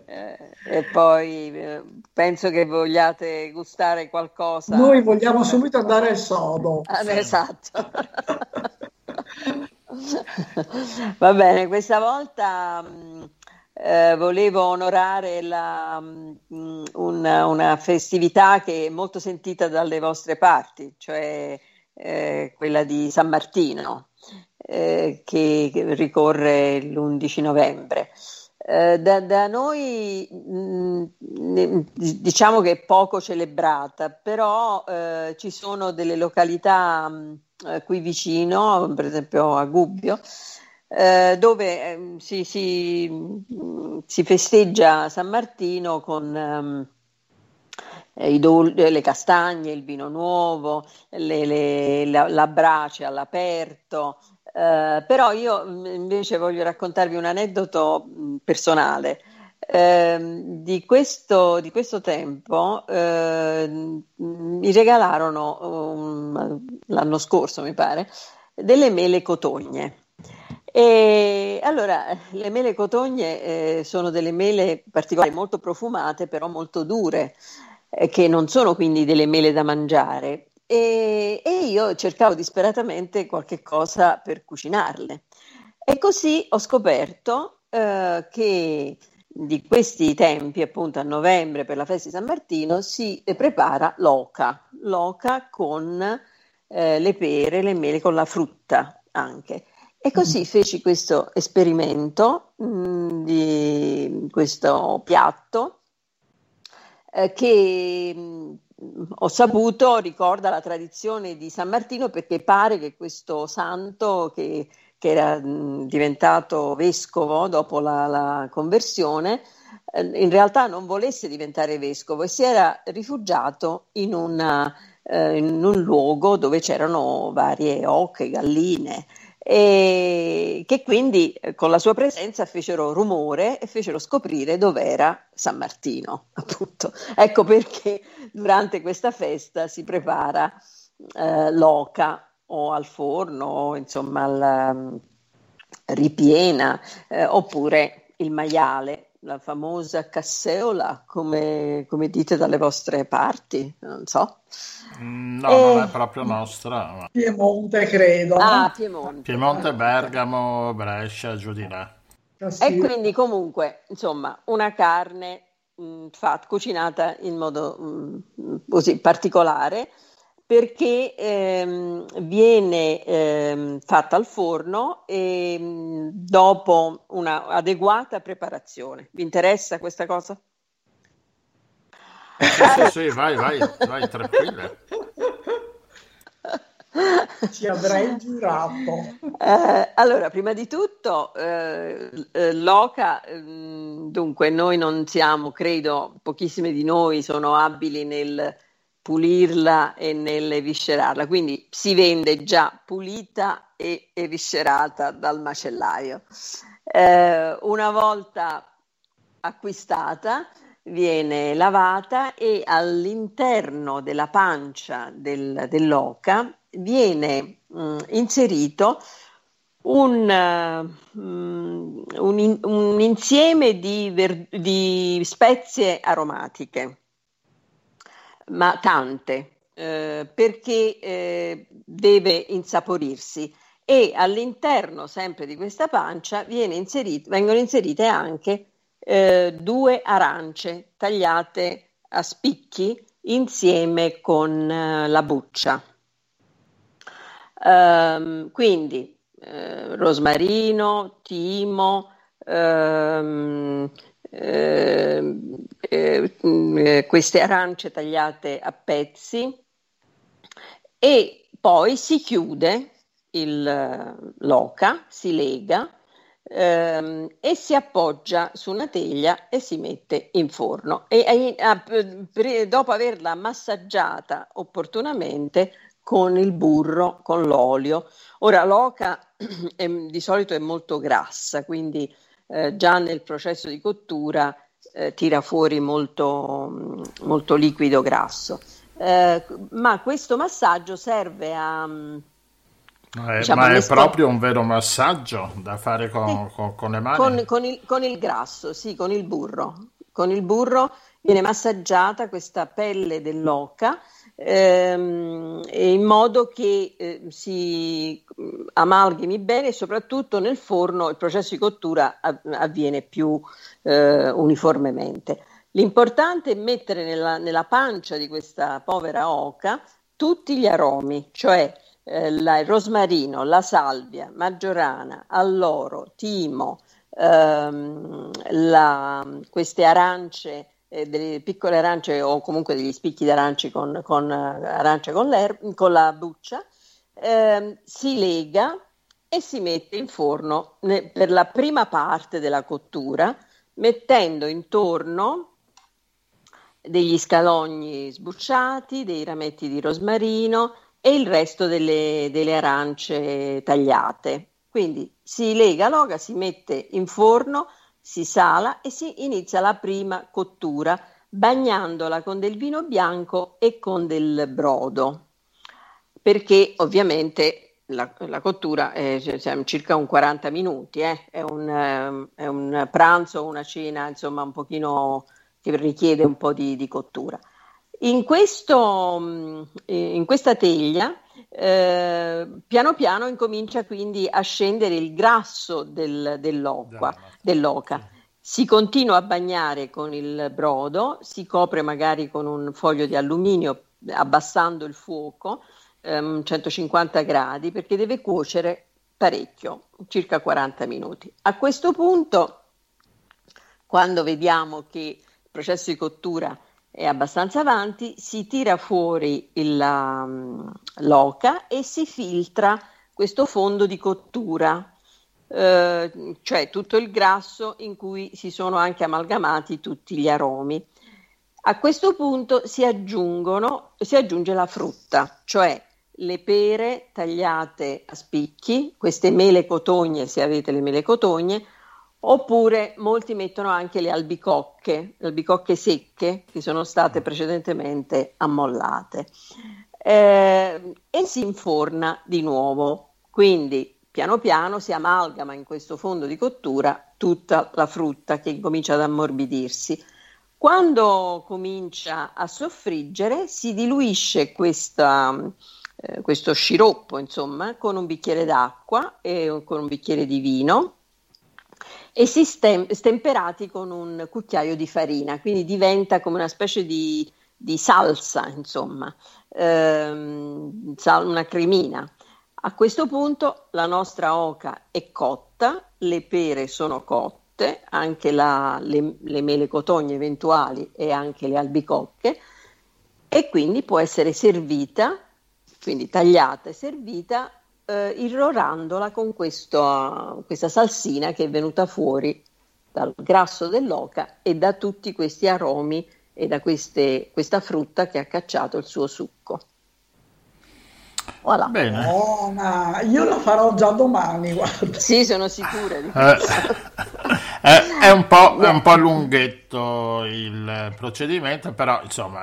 Eh, e poi eh, penso che vogliate gustare qualcosa.
Noi vogliamo subito andare al sodo.
Ah, esatto. Va bene, questa volta mh, eh, volevo onorare la, mh, una, una festività che è molto sentita dalle vostre parti, cioè eh, quella di San Martino, eh, che, ricorre l'11 novembre. Eh, da, da noi mh, ne- diciamo che è poco celebrata, però eh, ci sono delle località mh, eh, qui vicino, per esempio a Gubbio, eh, dove ehm, si, si, mh, si festeggia San Martino con ehm, eh, dol- eh, le castagne, il vino nuovo, le, le- la, la brace all'aperto. Eh, però io mh, invece voglio raccontarvi un aneddoto mh, personale. Ehm, di questo, di questo tempo eh, mi regalarono um, l'anno scorso, mi pare, delle mele cotogne. E allora le mele cotogne eh, sono delle mele particolari, molto profumate, però molto dure, eh, che non sono quindi delle mele da mangiare. E, e io cercavo disperatamente qualche cosa per cucinarle. E così ho scoperto eh, che di questi tempi, appunto a novembre per la festa di San Martino, si prepara l'oca, l'oca con eh, le pere, le mele, con la frutta anche. E così feci questo esperimento mh, di questo piatto eh, che mh, ho saputo ricorda la tradizione di San Martino perché pare che questo santo che, che era mh, diventato vescovo dopo la, la conversione eh, in realtà non volesse diventare vescovo e si era rifugiato in, una, eh, in un luogo dove c'erano varie oche, galline e che quindi eh, con la sua presenza fecero rumore e fecero scoprire dov'era San Martino, appunto. Ecco perché durante questa festa si prepara eh, l'oca o al forno, o insomma alla mm, ripiena, eh, oppure il maiale, la famosa casseola, come, come dite dalle vostre parti, non so.
Mm, No,
Eh.
non è proprio nostra. ma
Piemonte, credo.
Ah, Piemonte.
Piemonte, Bergamo, Brescia, giù di là.
Castigo.
E quindi comunque, insomma, una carne mh, fatta, cucinata in modo mh, così particolare perché ehm, viene ehm, fatta al forno e mh, dopo una adeguata preparazione. Vi interessa questa cosa?
Sì, sì, sì, vai, vai, vai, tranquilla.
Ci avrei giurato.
Eh, allora, prima di tutto, eh, eh, l'oca, ehm, dunque, noi non siamo, credo, pochissime di noi sono abili nel pulirla e nel viscerarla, quindi si vende già pulita e, e viscerata dal macellaio. Eh, una volta acquistata viene lavata e all'interno della pancia del, dell'oca viene mh, mm, inserito un, uh, un, un, insieme di, ver- di, spezie aromatiche, ma tante, eh, perché eh, deve insaporirsi e all'interno sempre di questa pancia inserito, vengono inserite anche eh, due arance tagliate a spicchi insieme con eh, la buccia. Um, quindi eh, rosmarino, timo, ehm eh, eh, queste arance tagliate a pezzi e poi si chiude il, l'oca, si lega ehm, e si appoggia su una teglia e si mette in forno. E, a, pre, dopo averla massaggiata opportunamente con il burro, con l'olio. Ora l'oca è, di solito è molto grassa, quindi eh, già nel processo di cottura eh, tira fuori molto, molto liquido grasso. Eh, ma questo massaggio serve a
eh, diciamo, ma è proprio un vero massaggio da fare con, con, con le mani?
Con, con, il, con, il, grasso, sì, con il burro. Con il burro viene massaggiata questa pelle dell'oca ehm, in modo che eh, si amalgami bene e soprattutto nel forno il processo di cottura avviene più eh, uniformemente. L'importante è mettere nella, nella pancia di questa povera oca tutti gli aromi, cioè eh, la, il rosmarino, la salvia, maggiorana, alloro, timo, ehm, la, queste arance, eh, delle piccole arance o comunque degli spicchi d'arance con, con, arance con, con la buccia, ehm, si lega e si mette in forno ne, per la prima parte della cottura, mettendo intorno degli scalogni sbucciati, dei rametti di rosmarino, e il resto delle, delle arance tagliate. Quindi si lega l'oca, si mette in forno, si sala e si inizia la prima cottura bagnandola con del vino bianco e con del brodo, perché ovviamente la, la cottura è cioè, circa un 40 minuti, eh? è, un, è, un, pranzo una cena insomma un pochino che richiede un po' di, di cottura. In, questo, mm, in questa teglia eh, piano piano incomincia quindi a scendere il grasso del, dell'oca, dell'oca. Si continua a bagnare con il brodo, si copre magari con un foglio di alluminio abbassando il fuoco ehm, 150 gradi perché deve cuocere parecchio, circa 40 minuti. A questo punto, quando vediamo che il processo di cottura è abbastanza avanti, si tira fuori il, um, l'oca e si filtra questo fondo di cottura, eh, cioè tutto il grasso in cui si sono anche amalgamati tutti gli aromi. A questo punto si, aggiungono, si aggiunge la frutta, cioè le pere tagliate a spicchi, queste mele cotogne, se avete le mele cotogne, Oppure molti mettono anche le albicocche, le albicocche secche che sono state precedentemente ammollate eh, e si inforna di nuovo. Quindi piano piano si amalgama in questo fondo di cottura tutta la frutta che comincia ad ammorbidirsi. Quando comincia a soffriggere si diluisce questa, eh, questo sciroppo insomma, con un bicchiere d'acqua e con un bicchiere di vino e si stem- stemperati con un cucchiaio di farina, quindi diventa come una specie di, di salsa, insomma, ehm, una cremina. A questo punto la nostra oca è cotta, le pere sono cotte, anche la, le, le mele cotogne eventuali e anche le albicocche, e quindi può essere servita, quindi tagliata e servita eh, irrorandola con questo, questa salsina che è venuta fuori dal grasso dell'oca e da tutti questi aromi e da queste- questa frutta che ha cacciato il suo succo. Voilà.
Bene.
Buona, io la farò già domani, guarda.
Sì, sono sicura di
Eh,
questo.
è, è un po', è un po' lunghetto il procedimento, però insomma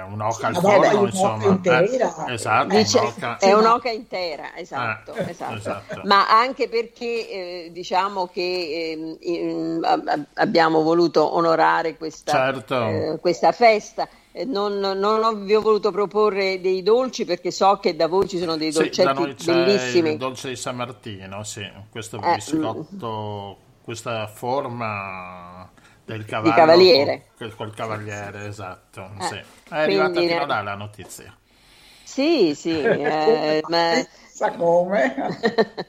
è un'oca al
Vabbè,
forno, insomma.
intera.
Eh, esatto,
Dice-
un'oca-
è un'oca intera, esatto,
Eh,
esatto.
esatto.
ma anche perché eh, diciamo che ehm, in- a- a- abbiamo voluto onorare questa,
Certo.
eh, questa festa. Eh, Non, non ho- vi ho voluto proporre dei dolci perché so che da voi ci sono dei
Sì, da
dolcetti
noi c'è
bellissimi.
il dolce di San Martino, sì, questo
Eh,
biscotto, questa forma del cavallo
cavaliere.
Col, col cavaliere, esatto.
Eh,
sì. È arrivata
quindi,
fino
eh,
là la notizia.
Sì, sì, eh, ma-
Sa come?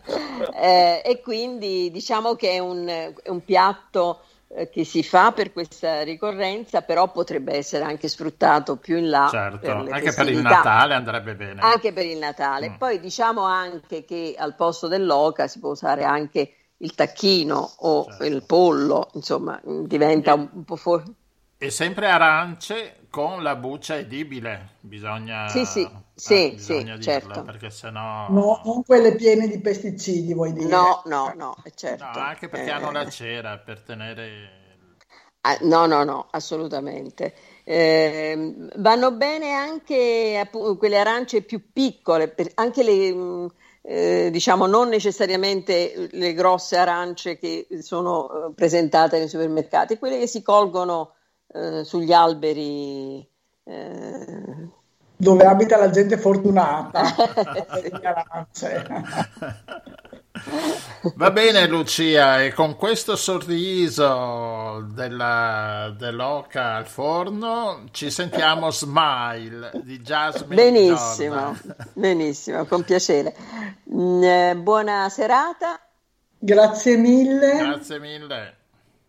Eh, e quindi diciamo che è un, è un piatto eh, che si fa per questa ricorrenza, però potrebbe essere anche sfruttato più in là
Certo,
per
anche per il
festività.
Natale andrebbe bene.
Anche per il Natale.
Mm.
Poi diciamo anche che al posto dell'oca si può usare anche il tacchino o
Certo.
il pollo, insomma, diventa un, po' for-
E sempre arance con la buccia edibile, bisogna,
Sì, sì,
eh,
sì,
bisogna
sì,
dirlo,
certo.
perché sennò...
No, non quelle piene di pesticidi, vuoi dire?
No, no, no, è certo.
No, anche perché
Eh,
hanno la cera per tenere...
Ah, no, no, no, assolutamente. Ehm, vanno bene anche appu- quelle arance più piccole, per- anche le, mh, eh, diciamo, non necessariamente le grosse arance che sono eh, presentate nei supermercati, quelle che si colgono eh, sugli alberi. eh.
Dove abita la gente fortunata.
Va bene Lucia, e con questo sorriso della, dell'oca al forno ci sentiamo Smile di Jasmine
Benissimo,
Jordan.
benissimo, con piacere. Mm, eh, buona serata
Grazie mille.
Grazie mille.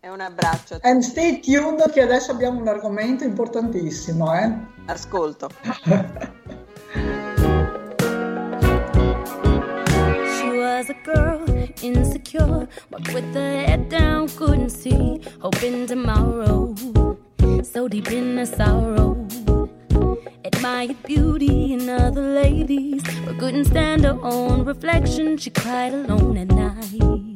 E un abbraccio.
And stay tuned che adesso abbiamo un argomento importantissimo, eh?
Ascolto.
Was a girl, insecure, walked with her head down, couldn't see, hoping tomorrow, so deep in her sorrow. Admired beauty in other ladies, but couldn't stand her own reflection. She cried alone at night,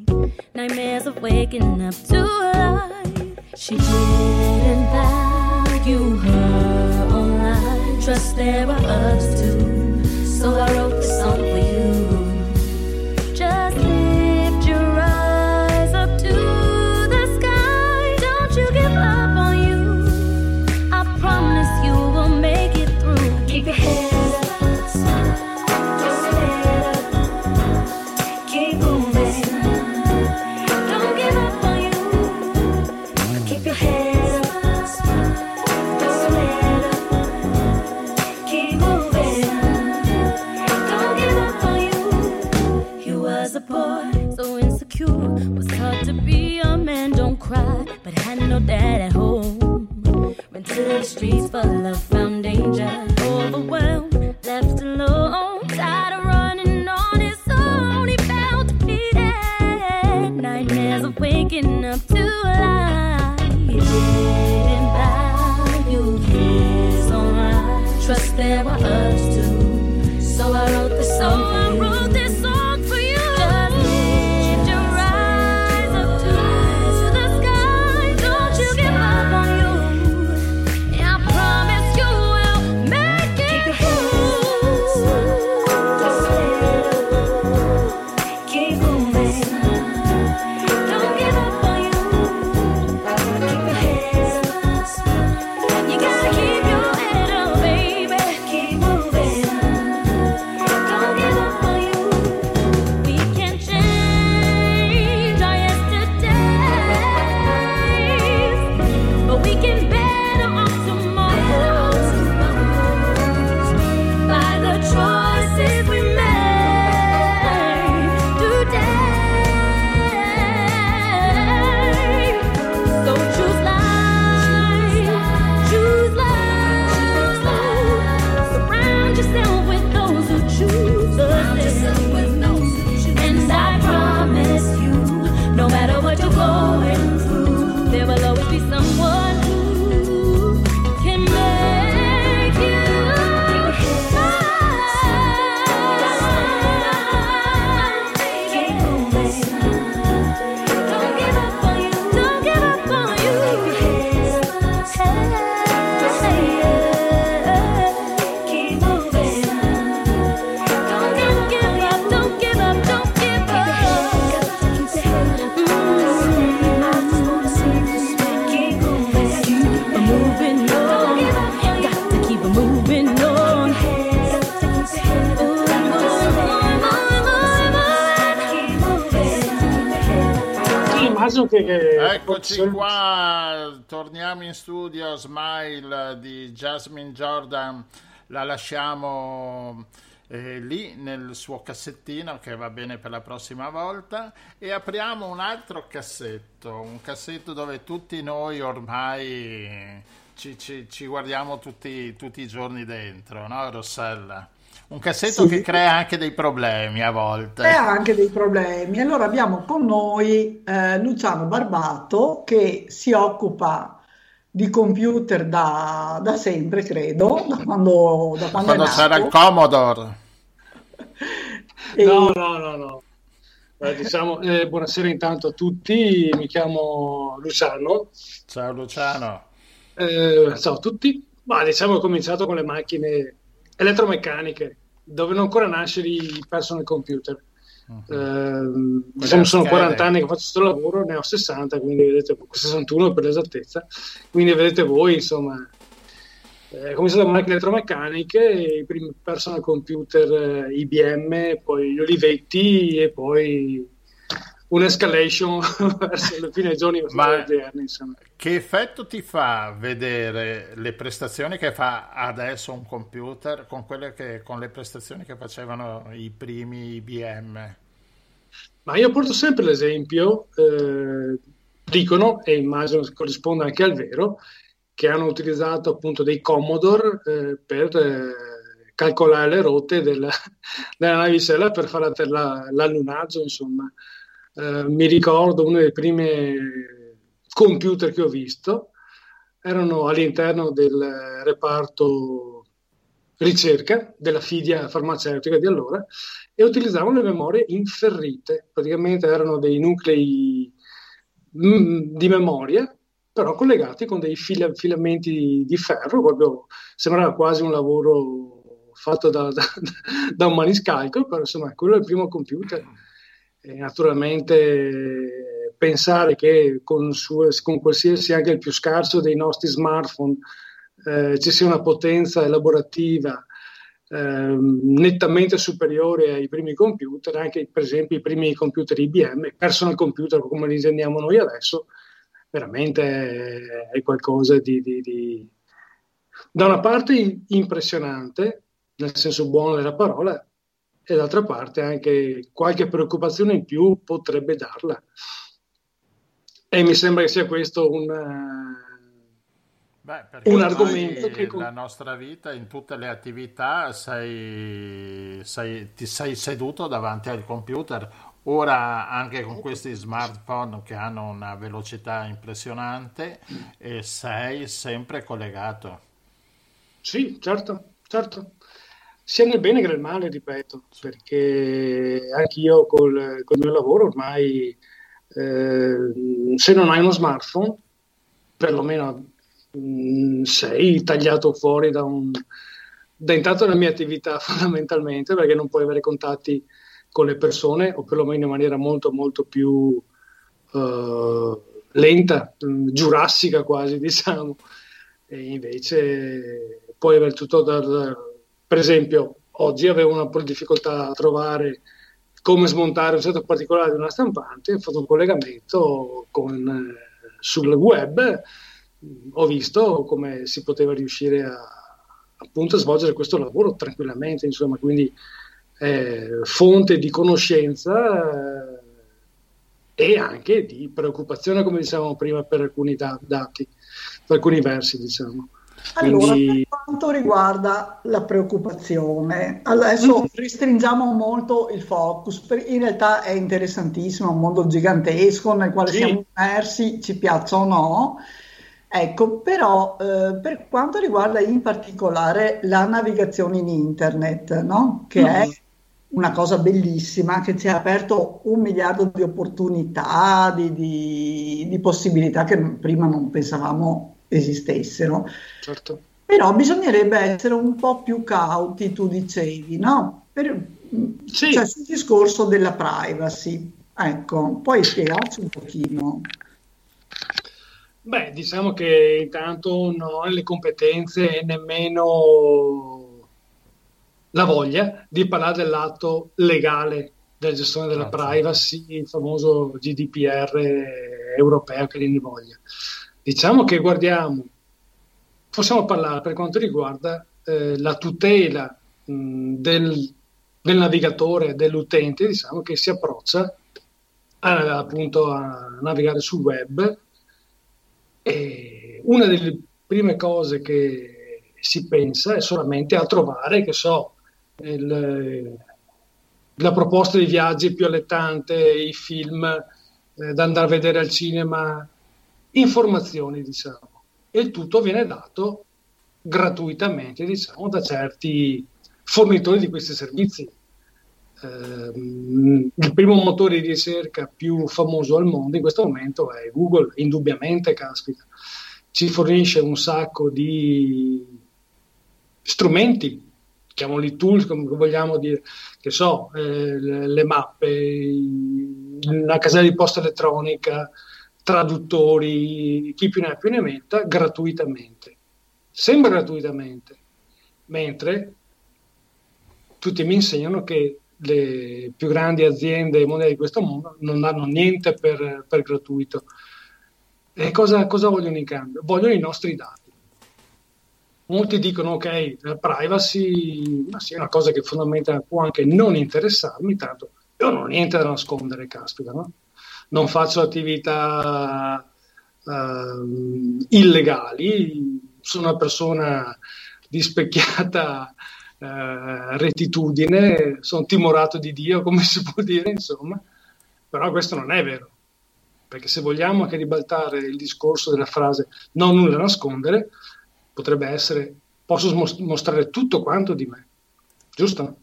nightmares of waking up to life. She didn't value her own life. Trust there are others too, so I wrote this song for you. The streets for love, found danger. Overwhelmed, left alone. Tired of running on his own. He felt defeated. Nightmares of waking up to
Eccoci qua, torniamo in studio, Smile di Jasmine Jordan, la lasciamo eh, lì nel suo cassettino che va bene per la prossima volta e apriamo un altro cassetto, un cassetto dove tutti noi ormai ci, ci- ci guardiamo tutti, tutti i giorni dentro, no Rossella? Un cassetto
Sì.
che crea anche dei problemi a volte.
E anche dei problemi. Allora abbiamo con noi eh, Luciano Barbato che si occupa di computer da, da sempre, credo, da quando, da quando è
Quando c'era il. Commodore.
E-
No, no, no, no. Eh, diciamo, eh, buonasera intanto a tutti, mi chiamo Luciano.
Ciao Luciano.
Eh, ciao a tutti. Ma diciamo ho cominciato con le macchine elettromeccaniche, dove non ancora nascere i personal computer. Eh, diciamo, sono
schede.
40 anni che faccio questo lavoro, ne ho 60, quindi vedete, 61 per l'esattezza. Quindi vedete voi, insomma, eh, cominciato con macchine elettromeccaniche, i primi personal computer eh, IBM, poi gli Olivetti e poi un'escalation verso le fine giorni
Ma-
odierni, insomma.
Che effetto ti fa vedere le prestazioni che fa adesso un computer con, quelle che, con le prestazioni che facevano i primi IBM?
Ma io porto sempre l'esempio, eh, dicono, e immagino corrisponda anche al vero, che hanno utilizzato appunto dei Commodore eh, per eh, calcolare le rotte della, della navicella per fare la- la- l'allunaggio, insomma. Eh, mi ricordo uno dei primi computer che ho visto, erano all'interno del reparto ricerca della fidia farmaceutica di allora e utilizzavano le memorie inferrite, praticamente erano dei nuclei mm, di memoria, però collegati con dei fila- filamenti di ferro, proprio sembrava quasi un lavoro fatto da, da- da un maniscalco, però insomma quello è il primo computer. E naturalmente pensare che con, su- con qualsiasi anche il più scarso dei nostri smartphone eh, ci sia una potenza elaborativa ehm, nettamente superiore ai primi computer, anche per esempio i primi computer IBM, personal computer come li intendiamo noi adesso, veramente è qualcosa di, di- di- da una parte impressionante, nel senso buono della parola, e d'altra parte anche qualche preoccupazione in più potrebbe darla. E mi sembra che sia questo un, eh,
Beh,
un argomento che...
la nostra vita, in tutte le attività, sei, sei- ti sei seduto davanti al computer. Ora anche con questi smartphone che hanno una velocità impressionante e sei sempre collegato.
Sì, certo, certo. Sia nel bene che nel male, ripeto, perché anch'io col, col mio lavoro ormai, eh, se non hai uno smartphone, perlomeno mh, sei tagliato fuori da un... da intanto la mia attività fondamentalmente, perché non puoi avere contatti con le persone, o perlomeno in maniera molto, molto più eh, lenta, mh, giurassica quasi, diciamo. E invece puoi avere tutto da, per esempio oggi avevo una difficoltà a trovare come smontare un set particolare di una stampante ho fatto un collegamento con, eh, sul web. Ho visto come si poteva riuscire a appunto a svolgere questo lavoro tranquillamente insomma quindi eh, fonte di conoscenza eh, e anche di preoccupazione come dicevamo prima per alcuni da- dati per alcuni versi diciamo
Allora,
quindi
per quanto riguarda la preoccupazione, adesso restringiamo molto il focus, in realtà è interessantissimo, è un mondo gigantesco nel quale
Sì.
siamo immersi, ci piaccia o no. Ecco, però eh, per quanto riguarda in particolare la navigazione in internet, no? Che è
Mhm.
una cosa bellissima, che ci ha aperto un miliardo di opportunità, di, di- di possibilità che prima non pensavamo esistessero.
certo
Però bisognerebbe essere un po' più cauti, tu dicevi, no? Per-
Sì.
cioè sul discorso della privacy. Ecco, puoi spiegarci un pochino?
Beh, diciamo che intanto non ho le competenze e nemmeno la voglia di parlare del lato legale della gestione della
Ah,
privacy, il famoso GDPR europeo che ne voglia. Diciamo che guardiamo, possiamo parlare per quanto riguarda eh, la tutela mh, del, del navigatore, dell'utente, diciamo che si approccia a, appunto a navigare sul web. E una delle prime cose che si pensa è solamente a trovare, che so, il, la proposta di viaggi più allettante, i film eh, da andare a vedere al cinema, informazioni, diciamo. E il tutto viene dato gratuitamente, diciamo, da certi fornitori di questi servizi. Eh, il primo motore di ricerca più famoso al mondo in questo momento è Google, indubbiamente, caspita. Ci fornisce un sacco di strumenti chiamoli tools come vogliamo dire, che so, eh, le, le, mappe, la casella di posta elettronica, traduttori, chi più ne ha più ne metta, gratuitamente. Sembra gratuitamente, mentre tutti mi insegnano che le più grandi aziende mondiali di questo mondo non hanno niente per, per gratuito. E cosa, cosa vogliono in cambio? Vogliono i nostri dati molti dicono ok, la privacy ma sì, è una cosa che fondamentalmente può anche non interessarmi, tanto io non ho niente da nascondere, caspita, no? Non faccio attività uh, illegali, sono una persona di specchiata uh, rettitudine, sono timorato di Dio, come si può dire, insomma, però questo non è vero, perché se vogliamo anche ribaltare il discorso della frase non nulla nascondere, potrebbe essere posso mostrare tutto quanto di me, giusto?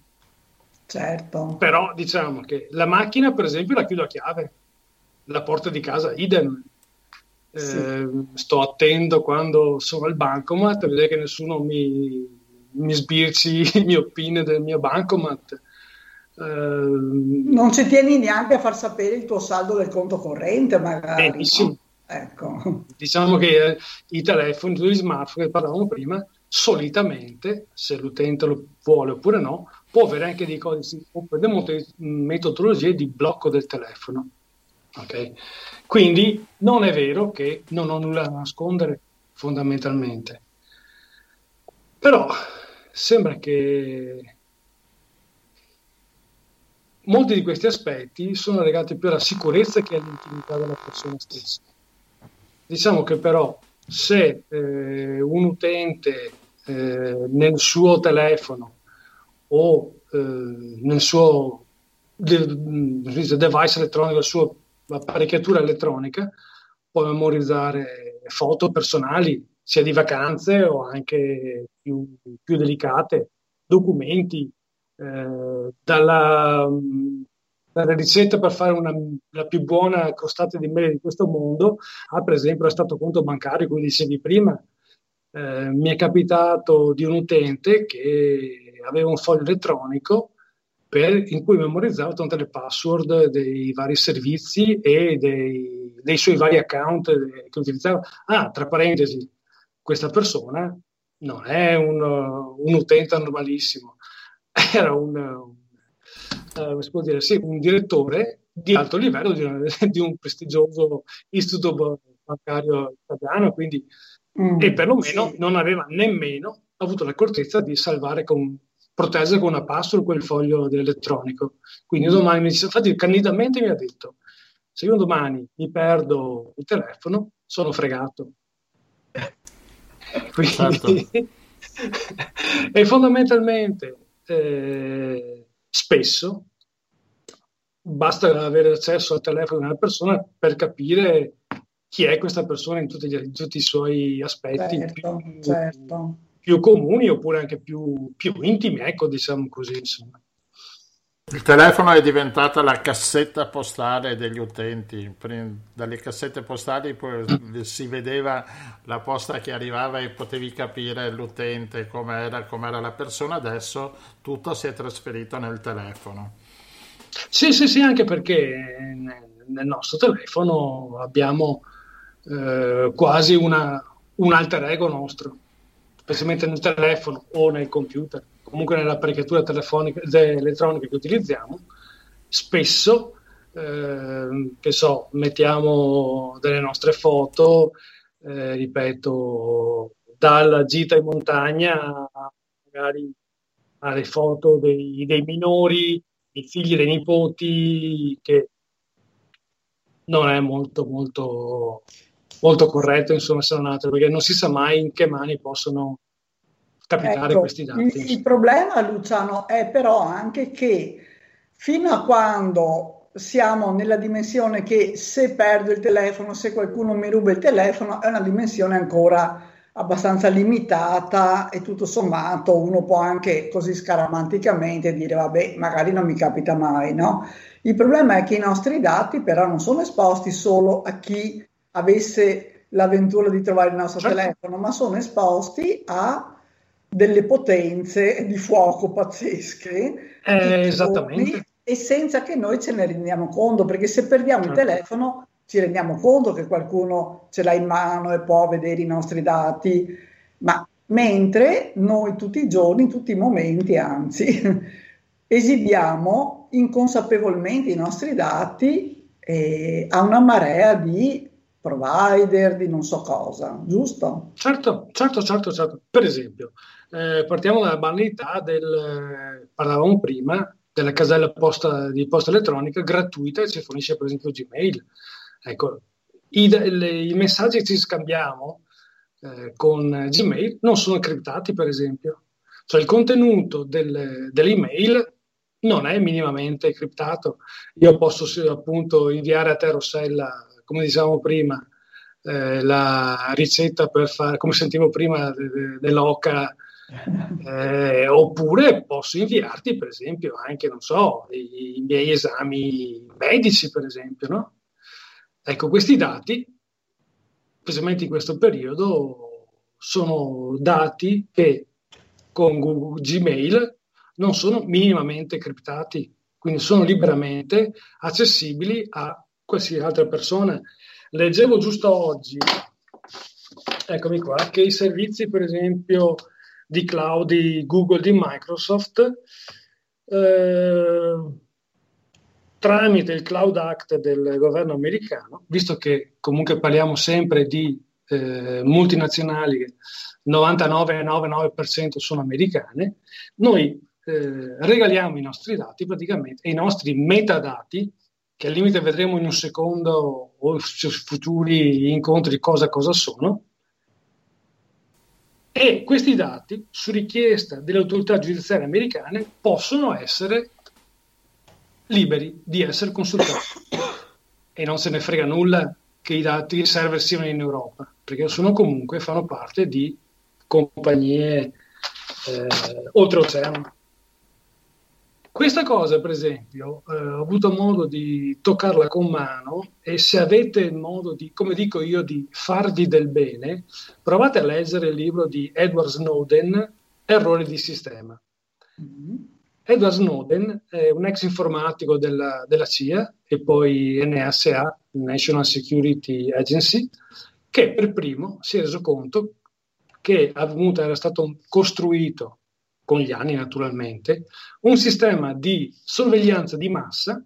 Certo.
Però diciamo che la macchina, per esempio, la chiudo a chiave, la porta di casa idem. Sì. Eh, sto attento quando sono al bancomat a vedere che nessuno mi, mi sbirci il mio PIN del mio bancomat.
Eh, non ci tieni neanche a far sapere il tuo saldo del conto corrente, magari.
Benissimo.
No? Ecco.
Diciamo che eh, i telefoni, gli smartphone che parlavamo prima, solitamente, se l'utente lo vuole oppure no, può avere anche dei codici delle metodologie di blocco del telefono. Okay? Quindi non è vero che non ho nulla da nascondere fondamentalmente. Però sembra che molti di questi aspetti sono legati più alla sicurezza che all'intimità della persona stessa. Diciamo che però se eh, un utente eh, nel suo telefono o eh, nel suo device elettronico, la sua apparecchiatura elettronica, può memorizzare foto personali, sia di vacanze o anche più, più delicate, documenti, eh, dalla la ricetta per fare una, la più buona crostata di mele di questo mondo ha per esempio il stato conto bancario, come dicevi prima. Eh, mi è capitato di un utente che aveva un foglio elettronico per, in cui memorizzava tutte le password dei vari servizi e dei, dei suoi vari account che utilizzava. Ah, tra parentesi, questa persona non è un, un utente normalissimo, era un, eh, si può dire, sì, un direttore di alto livello di, una, di un prestigioso istituto bancario italiano, quindi, mm, e perlomeno sì. non aveva nemmeno avuto l'accortezza di salvare con proteggere con una password quel foglio elettronico. Quindi domani mi dice, infatti candidamente mi ha detto, se io domani mi perdo il telefono, sono fregato. Quindi, certo. e fondamentalmente eh, spesso basta avere accesso al telefono di una persona per capire chi è questa persona in tutti, gli, in tutti i suoi aspetti
certo,
più,
certo.
Più, comuni oppure anche più, più intimi, ecco, diciamo così. Insomma.
Il telefono è diventata la cassetta postale degli utenti. Dalle cassette postali si vedeva la posta che arrivava e potevi capire l'utente, com'era, com'era la persona. Adesso tutto si è trasferito nel telefono.
Sì, sì, sì, anche perché nel nostro telefono abbiamo eh, quasi una, un alter ego nostro, specialmente nel telefono o nel computer comunque nell'apparecchiatura telefonica, elettronica che utilizziamo, spesso eh, che so, mettiamo delle nostre foto, eh, ripeto, dalla gita in montagna magari alle foto dei, dei minori, i figli dei nipoti, che non è molto, molto, molto corretto, insomma, se non altro, perché non si sa mai in che mani possono capitare
Ecco,
questi dati.
il, il problema, Luciano, è però anche che fino a quando siamo nella dimensione che se perdo il telefono, se qualcuno mi ruba il telefono, è una dimensione ancora abbastanza limitata e tutto sommato uno può anche così scaramanticamente dire vabbè, magari non mi capita mai, no? Il problema è che i nostri dati però non sono esposti solo a chi avesse l'avventura di trovare il nostro
Certo.
telefono, ma sono esposti a delle potenze di fuoco pazzesche
Eh, esattamente.
e senza che noi ce ne rendiamo conto, perché se perdiamo il
Certo.
telefono ci rendiamo conto che qualcuno ce l'ha in mano e può vedere i nostri dati, ma mentre noi tutti i giorni, in tutti i momenti, anzi, esibiamo inconsapevolmente i nostri dati eh, a una marea di provider, di non so cosa, giusto?
Certo, certo, certo, certo. Per esempio, eh, partiamo dalla banalità del, eh, parlavamo prima, della casella posta, di posta elettronica gratuita che ci fornisce per esempio Gmail. Ecco, i, le- i messaggi che ci scambiamo eh, con Gmail non sono criptati, per esempio. Cioè il contenuto del- dell'email non è minimamente criptato. Io posso appunto inviare a te, Rossella, come dicevamo prima, eh, la ricetta per fare, come sentivo prima, de- de- dell'oca, eh, oppure posso inviarti, per esempio, anche, non so, i, i miei esami medici, per esempio, no? Ecco, questi dati, specialmente in questo periodo, sono dati che con Google Gmail non sono minimamente criptati, quindi sono liberamente accessibili a qualsiasi altra persona. Leggevo giusto oggi, eccomi qua, che i servizi, per esempio, di cloud di Google, di Microsoft, eh, tramite il Cloud Act del governo americano, visto che comunque parliamo sempre di eh, multinazionali, 99,99% sono americane, noi eh, regaliamo i nostri dati praticamente, e i nostri metadati, che al limite vedremo in un secondo o futuri incontri cosa cosa sono, e questi dati, su richiesta delle autorità giudiziarie americane, possono essere liberi di essere consultati. E non se ne frega nulla che i dati server siano in Europa, perché sono comunque, fanno parte di compagnie eh, oltreoceano. Questa cosa, per esempio, eh, ho avuto modo di toccarla con mano e se avete modo di, come dico io, di farvi del bene, provate a leggere il libro di Edward Snowden, Errori di sistema. Edward Snowden è un ex informatico della, della CIA e poi NSA, National Security Agency, che per primo si è reso conto che era stato costruito con gli anni naturalmente, un sistema di sorveglianza di massa,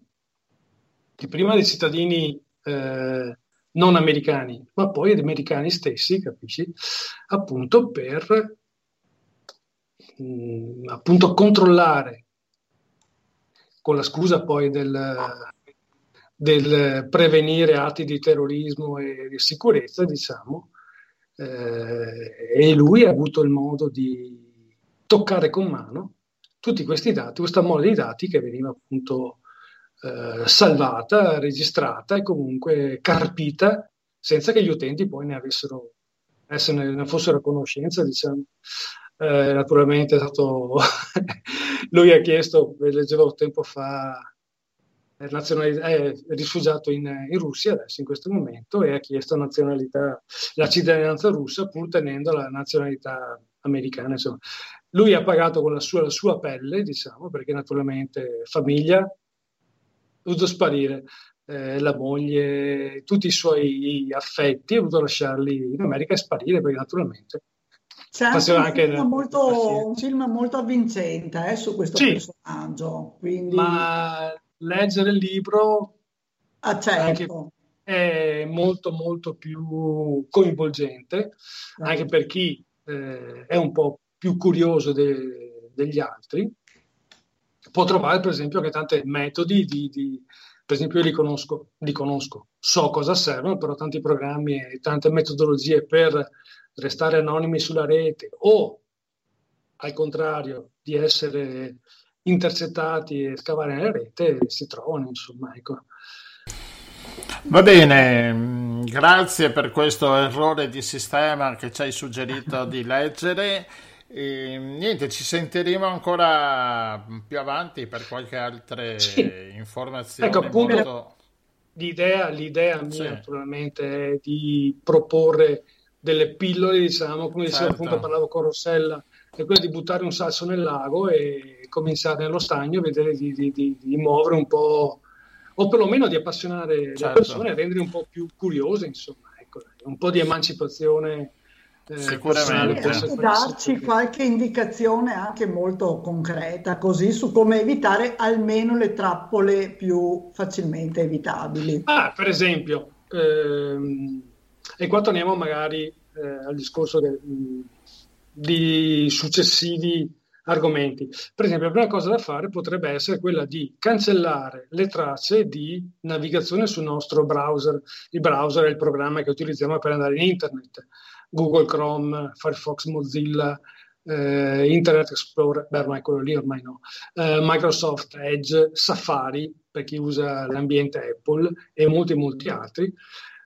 che prima dei cittadini eh, non americani, ma poi degli americani stessi, capisci? Appunto per mh, appunto controllare, con la scusa poi del, del prevenire atti di terrorismo e di sicurezza, diciamo, eh, e lui ha avuto il modo di toccare con mano tutti questi dati, questa mole di dati che veniva appunto eh, salvata, registrata e comunque carpita senza che gli utenti poi ne avessero, essere, ne fossero a conoscenza, diciamo. Eh, naturalmente è stato lui ha chiesto, leggevo tempo fa, è, nazionalità, è rifugiato in, in, Russia adesso in questo momento e ha chiesto nazionalità, la cittadinanza russa pur tenendo la nazionalità americana. Insomma. Lui ha pagato con la sua, la sua pelle, diciamo, perché naturalmente famiglia, ha dovuto sparire. Eh, la moglie, tutti i suoi affetti, ha dovuto lasciarli in America e sparire perché naturalmente
c'è anche, un, anche film molto, un, film molto, avvincente eh, su questo sì, personaggio. Quindi...
Ma leggere il libro
Ah, certo.
è molto molto più coinvolgente anche per chi eh, è un po' più curioso de- degli altri può trovare per esempio anche tanti metodi di, di per esempio io li conosco, li conosco, so cosa servono, però tanti programmi e tante metodologie per restare anonimi sulla rete o al contrario di essere intercettati e scavare nella rete si trovano, insomma, ecco.
Va bene, grazie per questo errore di sistema che ci hai suggerito di leggere. E, niente, ci sentiremo ancora più avanti per qualche altra
Sì.
informazione.
Ecco, appunto,
molto-
L'idea, l'idea mia
Sì.
naturalmente è di proporre delle pillole, diciamo, come dicevo
Certo.
appunto, parlavo con Rossella, è quella di buttare un sasso nel lago e cominciare nello stagno, vedere di, di- di- di muovere un po', o perlomeno di appassionare le
Certo.
persone, rendere un po' più curiose, insomma, ecco, un po' di emancipazione eh,
Sicuramente.
essere
darci qualche indicazione anche molto concreta, così su come evitare almeno le trappole più facilmente evitabili.
Ah, per esempio, ehm, e qua torniamo magari eh, al discorso de- di successivi argomenti. Per esempio, la prima cosa da fare potrebbe essere quella di cancellare le tracce di navigazione sul nostro browser. Il browser è il programma che utilizziamo per andare in internet. Google Chrome, Firefox, Mozilla, eh, Internet Explorer, beh ormai quello lì ormai no, eh, Microsoft Edge, Safari per chi usa l'ambiente Apple e molti molti altri.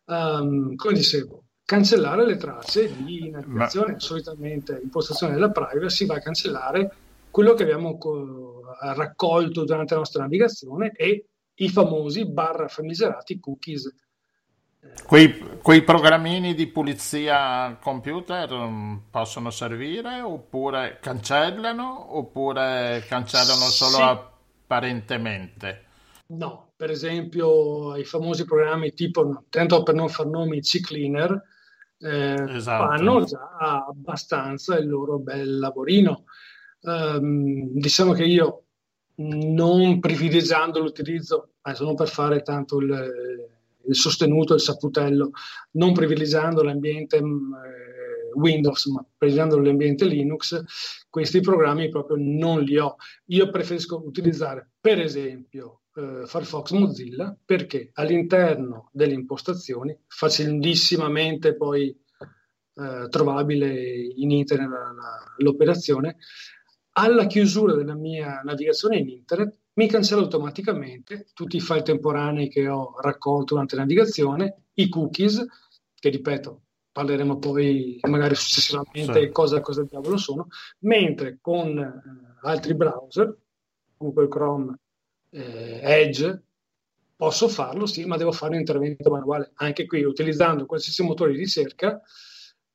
Um, come dicevo, cancellare le tracce di navigazione, solitamente impostazione della privacy va a cancellare quello che abbiamo co- raccolto durante la nostra navigazione e i famosi barra famigerati cookies.
Quei, quei programmini di pulizia computer mm, possono servire oppure cancellano oppure cancellano solo
Sì.
apparentemente?
No, per esempio i famosi programmi tipo, tanto per non far nomi, CCleaner, eh,
Esatto.
fanno già abbastanza il loro bel lavorino. Ehm, diciamo che io, non privilegiando l'utilizzo, adesso non per fare tanto il, il sostenuto, il saputello, non privilegiando l'ambiente mh, eh, Windows, ma privilegiando l'ambiente Linux, questi programmi proprio non li ho. Io preferisco utilizzare, per esempio, eh, Firefox Mozilla perché all'interno delle impostazioni, facilissimamente poi eh, trovabile in internet la- la- l'operazione, alla chiusura della mia navigazione in internet mi cancella automaticamente tutti i file temporanei che ho raccolto durante la navigazione, i cookies, che ripeto, parleremo poi magari successivamente
Sì.
cosa, cosa diavolo sono, mentre con eh, altri browser, Google Chrome, eh, Edge, posso farlo, sì, ma devo fare un intervento manuale. Anche qui, utilizzando qualsiasi motore di ricerca,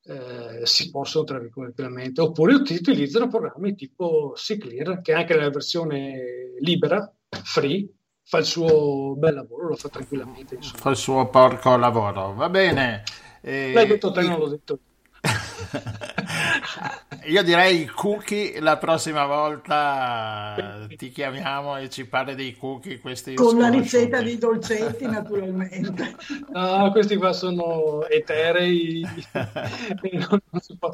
eh, si possono tranquillamente, oppure uti- utilizzano programmi tipo CClear, che anche nella versione libera, free, fa il suo bel lavoro, lo fa tranquillamente. Insomma.
Fa il suo porco lavoro. Va bene. Eh,
L'hai detto te, non l'ho detto.
Io direi i cookie la prossima volta ti chiamiamo e ci parli dei cookie questi
Con la ricetta di dolcetti, naturalmente.
No, questi qua sono eterei, non- non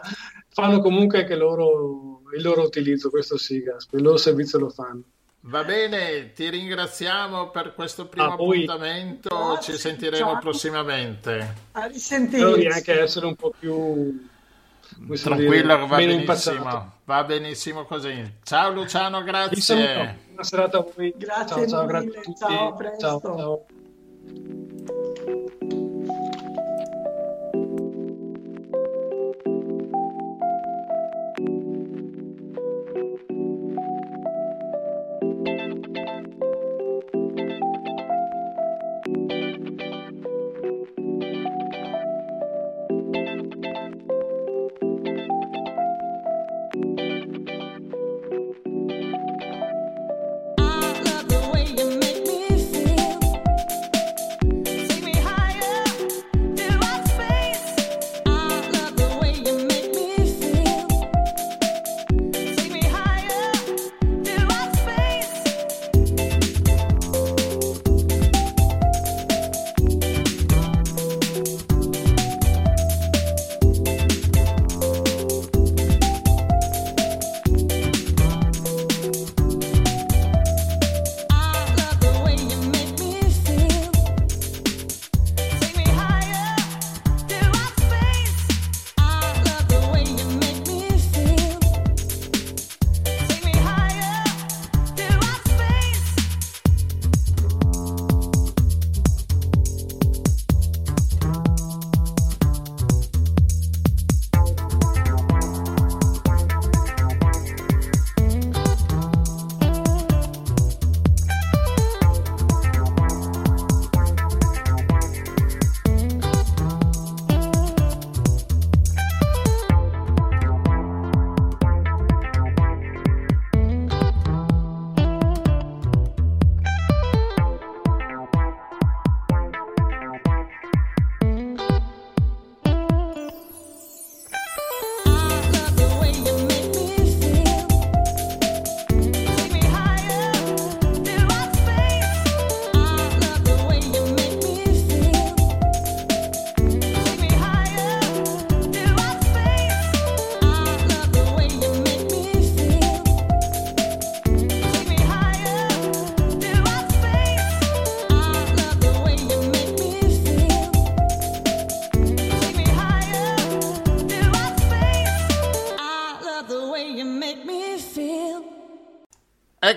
fanno comunque anche loro il loro utilizzo, questo sì, Gasper, il loro servizio lo fanno.
Va bene, ti ringraziamo per questo primo
A voi.
appuntamento,
Grazie,
ci sentiremo
ciao.
prossimamente.
A
Spero di
risentirci.
anche essere un po' più
Tranquillo,
dire,
va
meno
benissimo,
impacciato.
va benissimo così. Ciao Luciano, grazie.
Buona serata a voi.
Grazie
ciao, ciao,
mille,
grazie a tutti.
ciao,
ciao, ciao.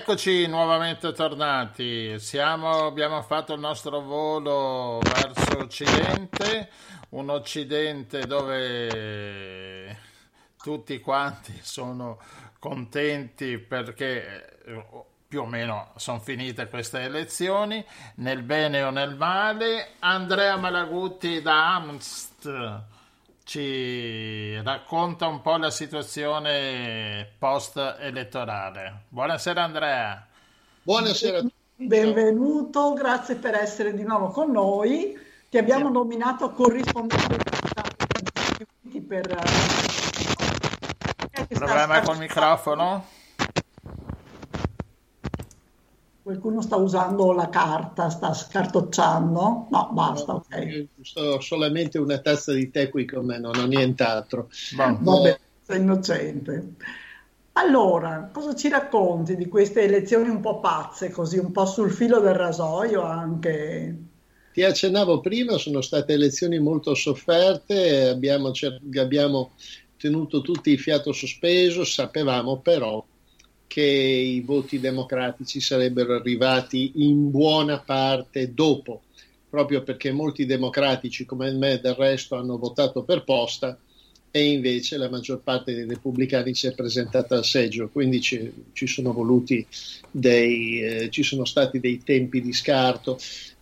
Eccoci nuovamente tornati. Siamo, abbiamo fatto il nostro volo verso Occidente, un Occidente dove tutti quanti sono contenti perché eh, più o meno sono finite queste elezioni, nel bene o nel male. Andrea Malagutti da Amst ci racconta un po' la situazione post-elettorale. Buonasera Andrea.
Buonasera a tutti.
Benvenuto, grazie per essere di nuovo con noi. Ti abbiamo nominato corrispondente per... eh, che sta-
Problema col microfono?
Qualcuno sta usando la carta, sta scartocciando? No, basta, ok.
Io Sto solamente una tazza di tè qui con me, non ho nient'altro.
Vabbè, sei innocente. Allora, cosa ci racconti di queste elezioni un po' pazze, così un po' sul filo del rasoio anche?
Ti accennavo prima, sono state elezioni molto sofferte, abbiamo, cer- abbiamo tenuto tutti il fiato sospeso, sapevamo però che i voti democratici sarebbero arrivati in buona parte dopo, proprio perché molti democratici come me del resto hanno votato per posta e invece la maggior parte dei repubblicani si è presentata al seggio, quindi ci, ci sono voluti dei, eh, ci sono stati dei tempi di scarto.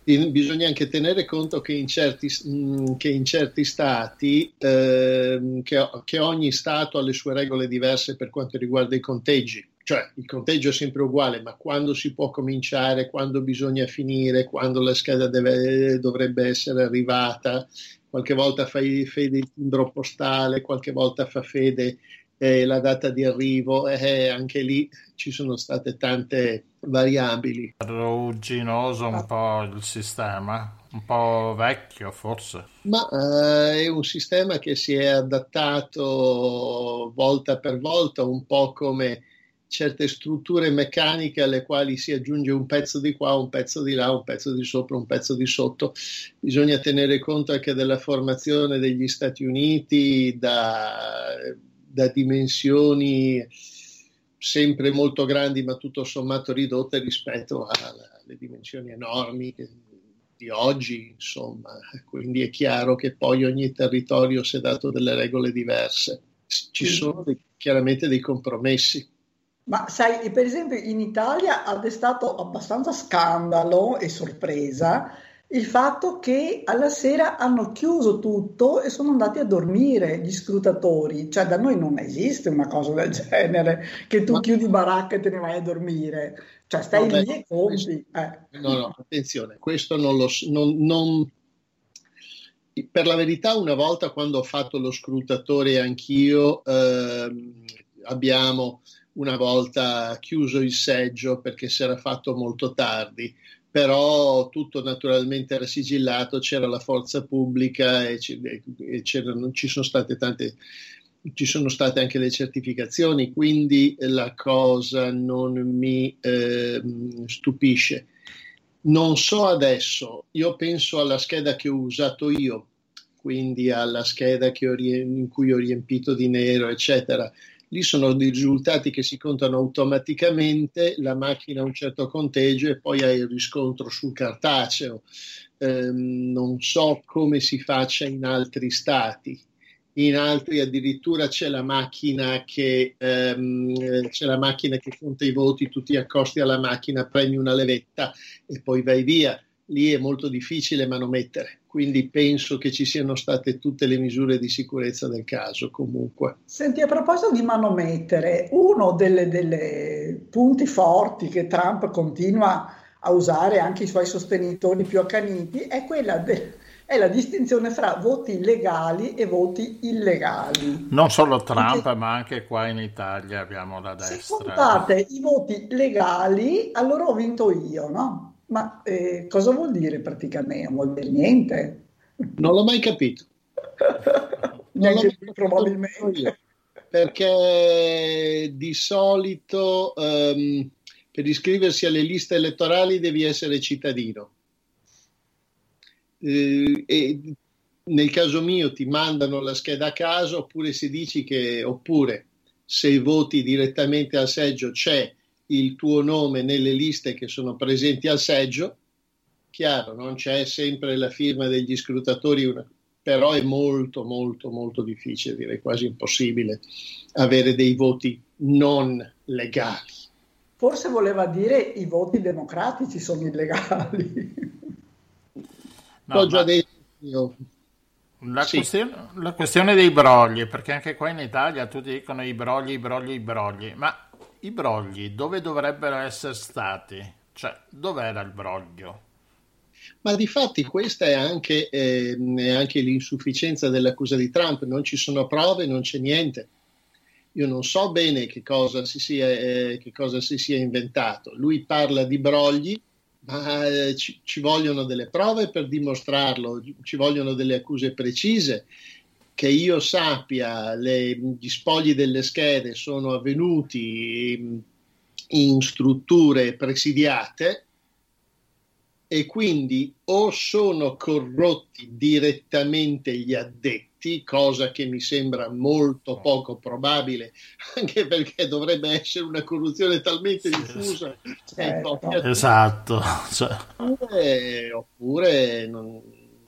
In- bisogna anche tenere conto che in certi, mh, che in certi stati, ehm, che, che ogni stato ha le sue regole diverse per quanto riguarda i conteggi. Cioè, il conteggio è sempre uguale, ma quando si può cominciare, quando bisogna finire, quando la scheda deve- dovrebbe essere arrivata, qualche volta fa fede il timbro postale, qualche volta fa fede eh, la data di arrivo, eh, anche lì ci sono state tante variabili.
Rugginoso un po' il sistema, un po' vecchio forse.
Ma eh, è un sistema che si è adattato volta per volta, un po' come certe strutture meccaniche alle quali si aggiunge un pezzo di qua, un pezzo di là, un pezzo di sopra, un pezzo di sotto. Bisogna tenere conto anche della formazione degli Stati Uniti da, da dimensioni sempre molto grandi, ma tutto sommato ridotte rispetto alle dimensioni enormi di oggi, insomma. Quindi è chiaro che poi ogni territorio si è dato delle regole diverse. Ci sono dei- chiaramente dei compromessi.
Ma sai, per esempio in Italia ha destato abbastanza scandalo e sorpresa il fatto che alla sera hanno chiuso tutto e sono andati a dormire gli scrutatori. Cioè da noi non esiste una cosa del genere, che tu chiudi baracca e te ne vai a dormire. Cioè stai
Vabbè,
lì e conti. eh.
No, no, attenzione, questo non lo non- non- Per la verità, una volta quando ho fatto lo scrutatore anch'io, ehm, abbiamo una volta chiuso il seggio perché si era fatto molto tardi, però tutto naturalmente era sigillato, c'era la forza pubblica e, ci- sono state tante ci sono state anche le certificazioni, quindi la cosa non mi ehm, stupisce. Non so adesso, io penso alla scheda che ho usato io, quindi alla scheda che ho in cui ho riempito di nero, eccetera. Lì sono dei risultati che si contano automaticamente, la macchina ha un certo conteggio e poi hai il riscontro sul cartaceo. Ehm, non so come si faccia in altri stati in altri addirittura c'è la macchina che, ehm, c'è la macchina che conta i voti, tu ti accosti alla macchina, premi una levetta e poi vai via. Lì è molto difficile manomettere, quindi penso che ci siano state tutte le misure di sicurezza del caso comunque.
Senti, a proposito di manomettere, uno delle, delle punti forti che Trump continua a usare anche i suoi sostenitori più accaniti è quella de- è la distinzione fra voti legali e voti illegali.
Non solo Trump, ma anche qua in Italia abbiamo la destra.
Contate i voti legali, allora ho vinto io, no? Ma eh, cosa vuol dire praticamente? Non vuol dire niente.
Non l'ho mai capito. Non l'ho mai
probabilmente.
io, perché di solito ehm, per iscriversi alle liste elettorali devi essere cittadino. Eh, e nel caso mio ti mandano la scheda a caso oppure se dici che oppure se voti direttamente al seggio c'è il tuo nome nelle liste che sono presenti al seggio. Chiaro, non c'è sempre la firma degli scrutatori, una- però è molto, molto, molto difficile, direi quasi impossibile, avere dei voti non legali.
Forse voleva dire i voti democratici sono illegali.
No,
L'ho già detto io.
La,
Sì.
questione, la questione dei brogli, perché anche qua in Italia tutti dicono i brogli, i brogli, i brogli, ma i brogli dove dovrebbero essere stati? Cioè, dov'era il broglio?
Ma di fatti questa è anche, ehm, è anche l'insufficienza dell'accusa di Trump, non ci sono prove, non c'è niente. Io non so bene che cosa si sia, eh, che cosa si sia inventato. Lui parla di brogli, ma eh, ci, ci vogliono delle prove per dimostrarlo, ci vogliono delle accuse precise. Che io sappia, le- gli spogli delle schede sono avvenuti in strutture presidiate e quindi o sono corrotti direttamente gli addetti, cosa che mi sembra molto poco probabile, anche perché dovrebbe essere una corruzione talmente diffusa.
Certo.
Esatto. Cioè,
oppure, oppure non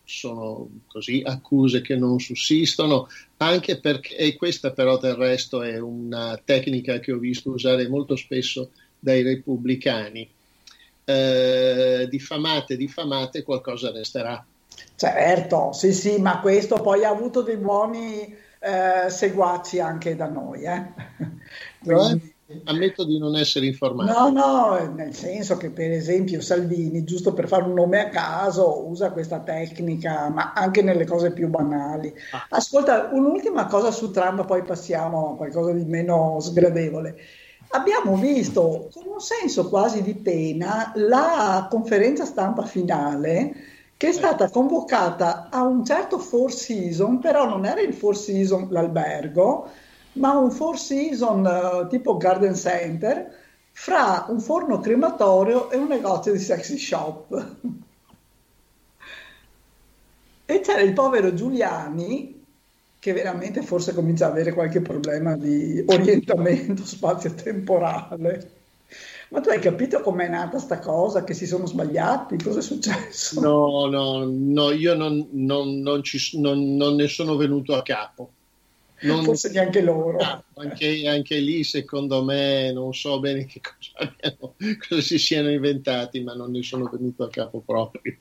sono così accuse che non sussistono, anche perché, e questa però del resto è una tecnica che ho visto usare molto spesso dai repubblicani. Eh, diffamate, diffamate, qualcosa resterà.
Certo, sì, sì, ma questo poi ha avuto dei buoni eh, seguaci anche da noi. Eh. Quindi-
Ammetto di non essere informato.
No, no, nel senso che per esempio Salvini, giusto per fare un nome a caso, usa questa tecnica, ma anche nelle cose più banali. Ascolta, un'ultima cosa su Trump, poi passiamo a qualcosa di meno sgradevole. Abbiamo visto con un senso quasi di pena la conferenza stampa finale che è stata convocata a un certo Four Season, però non era il Four Season l'albergo, ma un Four Season eh, tipo Garden Center fra un forno crematorio e un negozio di sexy shop. E c'era il povero Giuliani che veramente forse comincia ad avere qualche problema di orientamento spazio-temporale. Ma tu hai capito com'è nata sta cosa? Che si sono sbagliati? Cosa è successo?
No, no, no, io non, non- non ci- non- non ne sono venuto a capo. Non-
Forse neanche loro.
Ah, anche, anche lì, secondo me, non so bene che cosa, abbiano- cosa si siano inventati, ma non ne sono venuto a capo proprio.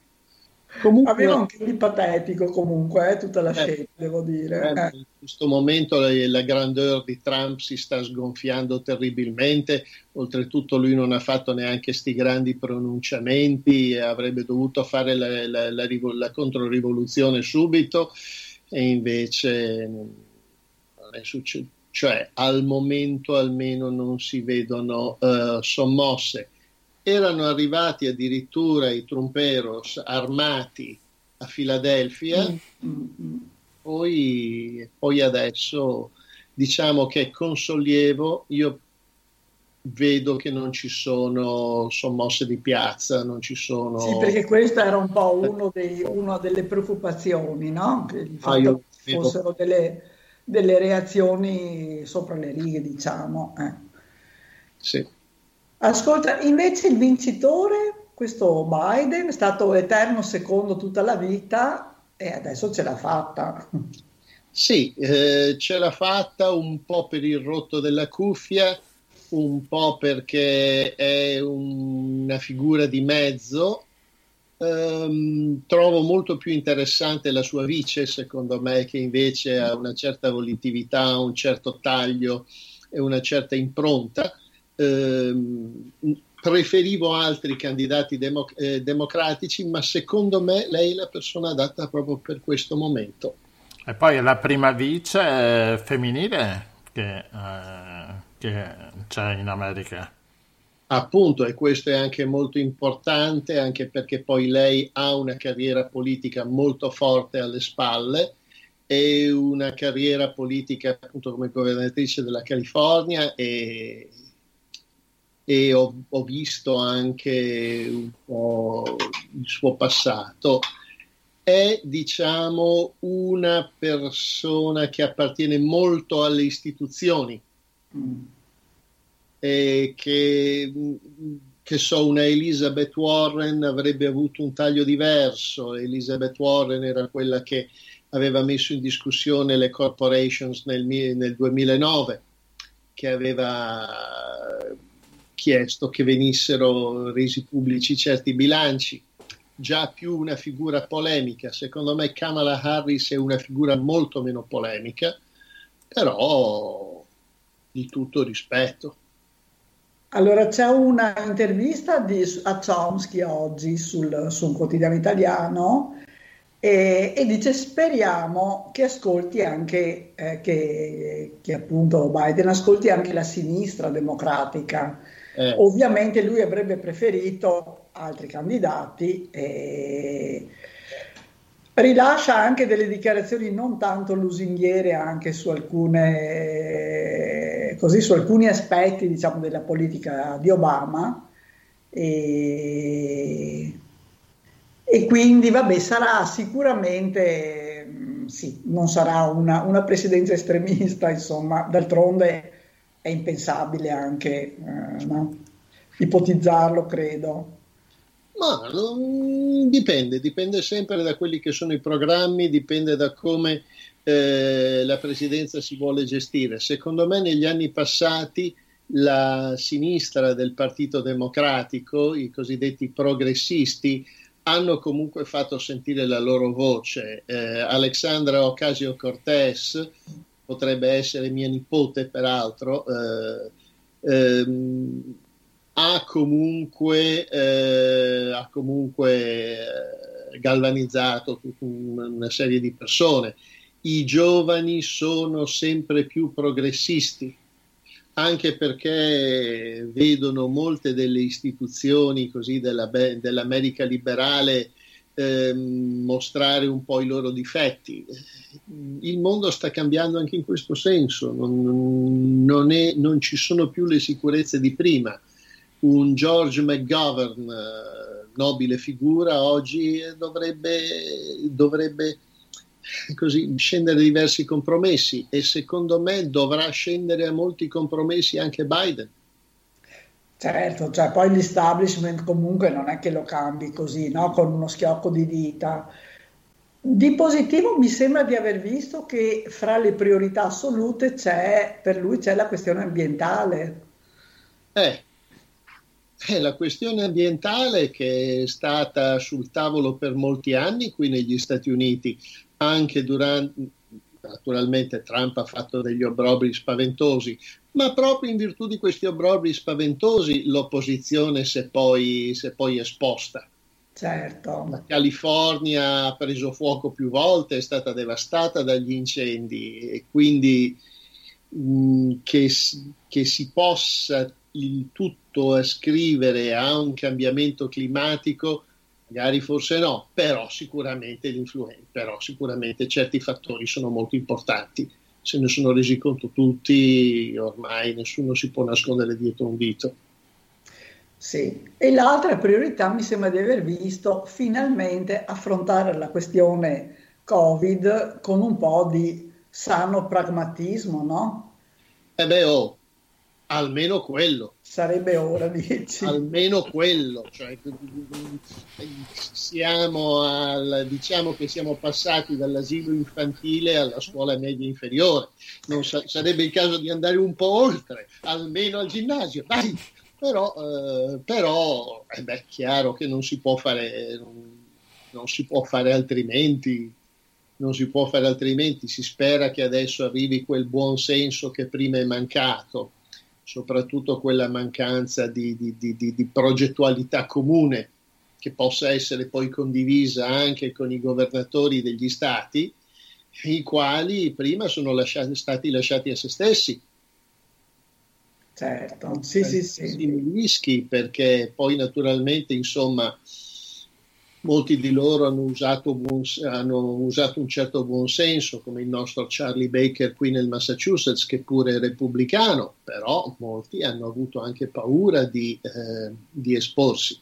Comunque,
Aveva un clip patetico comunque, eh, tutta la
Eh,
scena, devo dire.
eh,
eh.
in questo momento la, la grandeur di Trump si sta sgonfiando terribilmente, oltretutto lui non ha fatto neanche sti grandi pronunciamenti, avrebbe dovuto fare la, la, la la controrivoluzione subito e invece è successo. Cioè, al momento almeno non si vedono eh, sommosse. Erano arrivati addirittura i trumperos armati a Filadelfia, poi, poi adesso diciamo che con sollievo io vedo che non ci sono sommosse di piazza, non ci sono...
Sì, perché questa era un po' uno dei- una delle preoccupazioni, no? Che
Ah,
fossero delle, delle reazioni sopra le righe, diciamo. eh.
Sì.
Ascolta, invece il vincitore, questo Biden, è stato eterno secondo tutta la vita e adesso ce l'ha fatta.
Sì, eh, ce l'ha fatta un po' per il rotto della cuffia, un po' perché è un- una figura di mezzo. Ehm, trovo molto più interessante la sua vice, secondo me, che invece ha una certa volitività, un certo taglio e una certa impronta. Ehm, preferivo altri candidati demo- eh, democratici, ma secondo me lei è la persona adatta proprio per questo momento.
E poi la prima vice eh, femminile che, eh, che c'è in America.
Appunto, e questo è anche molto importante, anche perché poi lei ha una carriera politica molto forte alle spalle e una carriera politica appunto come governatrice della California e, e ho, ho visto anche un po' il suo passato. È, diciamo, una persona che appartiene molto alle istituzioni e che, che so, una Elizabeth Warren avrebbe avuto un taglio diverso. Elizabeth Warren era quella che aveva messo in discussione le corporations nel, nel 2009, che aveva chiesto che venissero resi pubblici certi bilanci, già più una figura polemica. Secondo me Kamala Harris è una figura molto meno polemica, però di tutto rispetto.
Allora c'è una intervista di, a Chomsky oggi sul, su un quotidiano italiano e, e dice speriamo che ascolti anche, eh, che, che, appunto Biden ascolti anche la sinistra democratica. Eh. Ovviamente lui avrebbe preferito altri candidati e rilascia anche delle dichiarazioni non tanto lusinghiere anche su alcune così su alcuni aspetti diciamo della politica di Obama e, e quindi vabbè sarà sicuramente sì, non sarà una, una presidenza estremista insomma d'altronde è impensabile anche eh, no? ipotizzarlo, credo.
Ma non, dipende, dipende sempre da quelli che sono i programmi, dipende da come eh, la presidenza si vuole gestire. Secondo me negli anni passati la sinistra del Partito Democratico, i cosiddetti progressisti, hanno comunque fatto sentire la loro voce. Eh, Alexandra Ocasio-Cortez potrebbe essere mia nipote peraltro, eh, ehm, ha comunque, eh, ha comunque eh, galvanizzato una serie di persone. I giovani sono sempre più progressisti, anche perché vedono molte delle istituzioni così della, dell'America liberale ehm, mostrare un po' i loro difetti. Il mondo sta cambiando anche in questo senso, non, non, è, non ci sono più le sicurezze di prima. Un George McGovern, eh, nobile figura, oggi dovrebbe, dovrebbe così, scendere a diversi compromessi e secondo me dovrà scendere a molti compromessi anche Biden.
Certo, cioè poi l'establishment comunque non è che lo cambi così, no? con uno schiocco di dita. Di positivo mi sembra di aver visto che fra le priorità assolute c'è, per lui c'è la questione ambientale.
Eh, è la questione ambientale che è stata sul tavolo per molti anni qui negli Stati Uniti, anche durante, naturalmente Trump ha fatto degli obbrobri spaventosi, ma proprio in virtù di questi obbrobri spaventosi l'opposizione si è poi, si è poi esposta.
Certo.
La California ha preso fuoco più volte, è stata devastata dagli incendi e quindi mh, che, che, si possa il tutto ascrivere a un cambiamento climatico, magari forse no, però sicuramente l'influenza, però sicuramente certi fattori sono molto importanti se ne sono resi conto tutti, ormai nessuno si può nascondere dietro un dito.
Sì, e l'altra priorità mi sembra di aver visto finalmente affrontare la questione Covid con un po' di sano pragmatismo, no?
Eh beh, oh, almeno quello.
Sarebbe ora, dici.
Almeno quello. Cioè, siamo al, diciamo che siamo passati dall'asilo infantile alla scuola media inferiore. Non sa- sarebbe il caso di andare un po' oltre, almeno al ginnasio. Dai! Però, eh, però è beh, chiaro che non si può fare, non, non si può fare altrimenti non si può fare altrimenti, si spera che adesso arrivi quel buon senso che prima è mancato, soprattutto quella mancanza di, di, di, di, progettualità comune che possa essere poi condivisa anche con i governatori degli stati, i quali prima sono lasciati, stati lasciati a se stessi.
Certo, sì, sì, sì.
rischi perché poi naturalmente, insomma, molti di loro hanno usato, buon, hanno usato, un certo buonsenso, come il nostro Charlie Baker qui nel Massachusetts, che pure è repubblicano, però molti hanno avuto anche paura di, eh, di esporsi.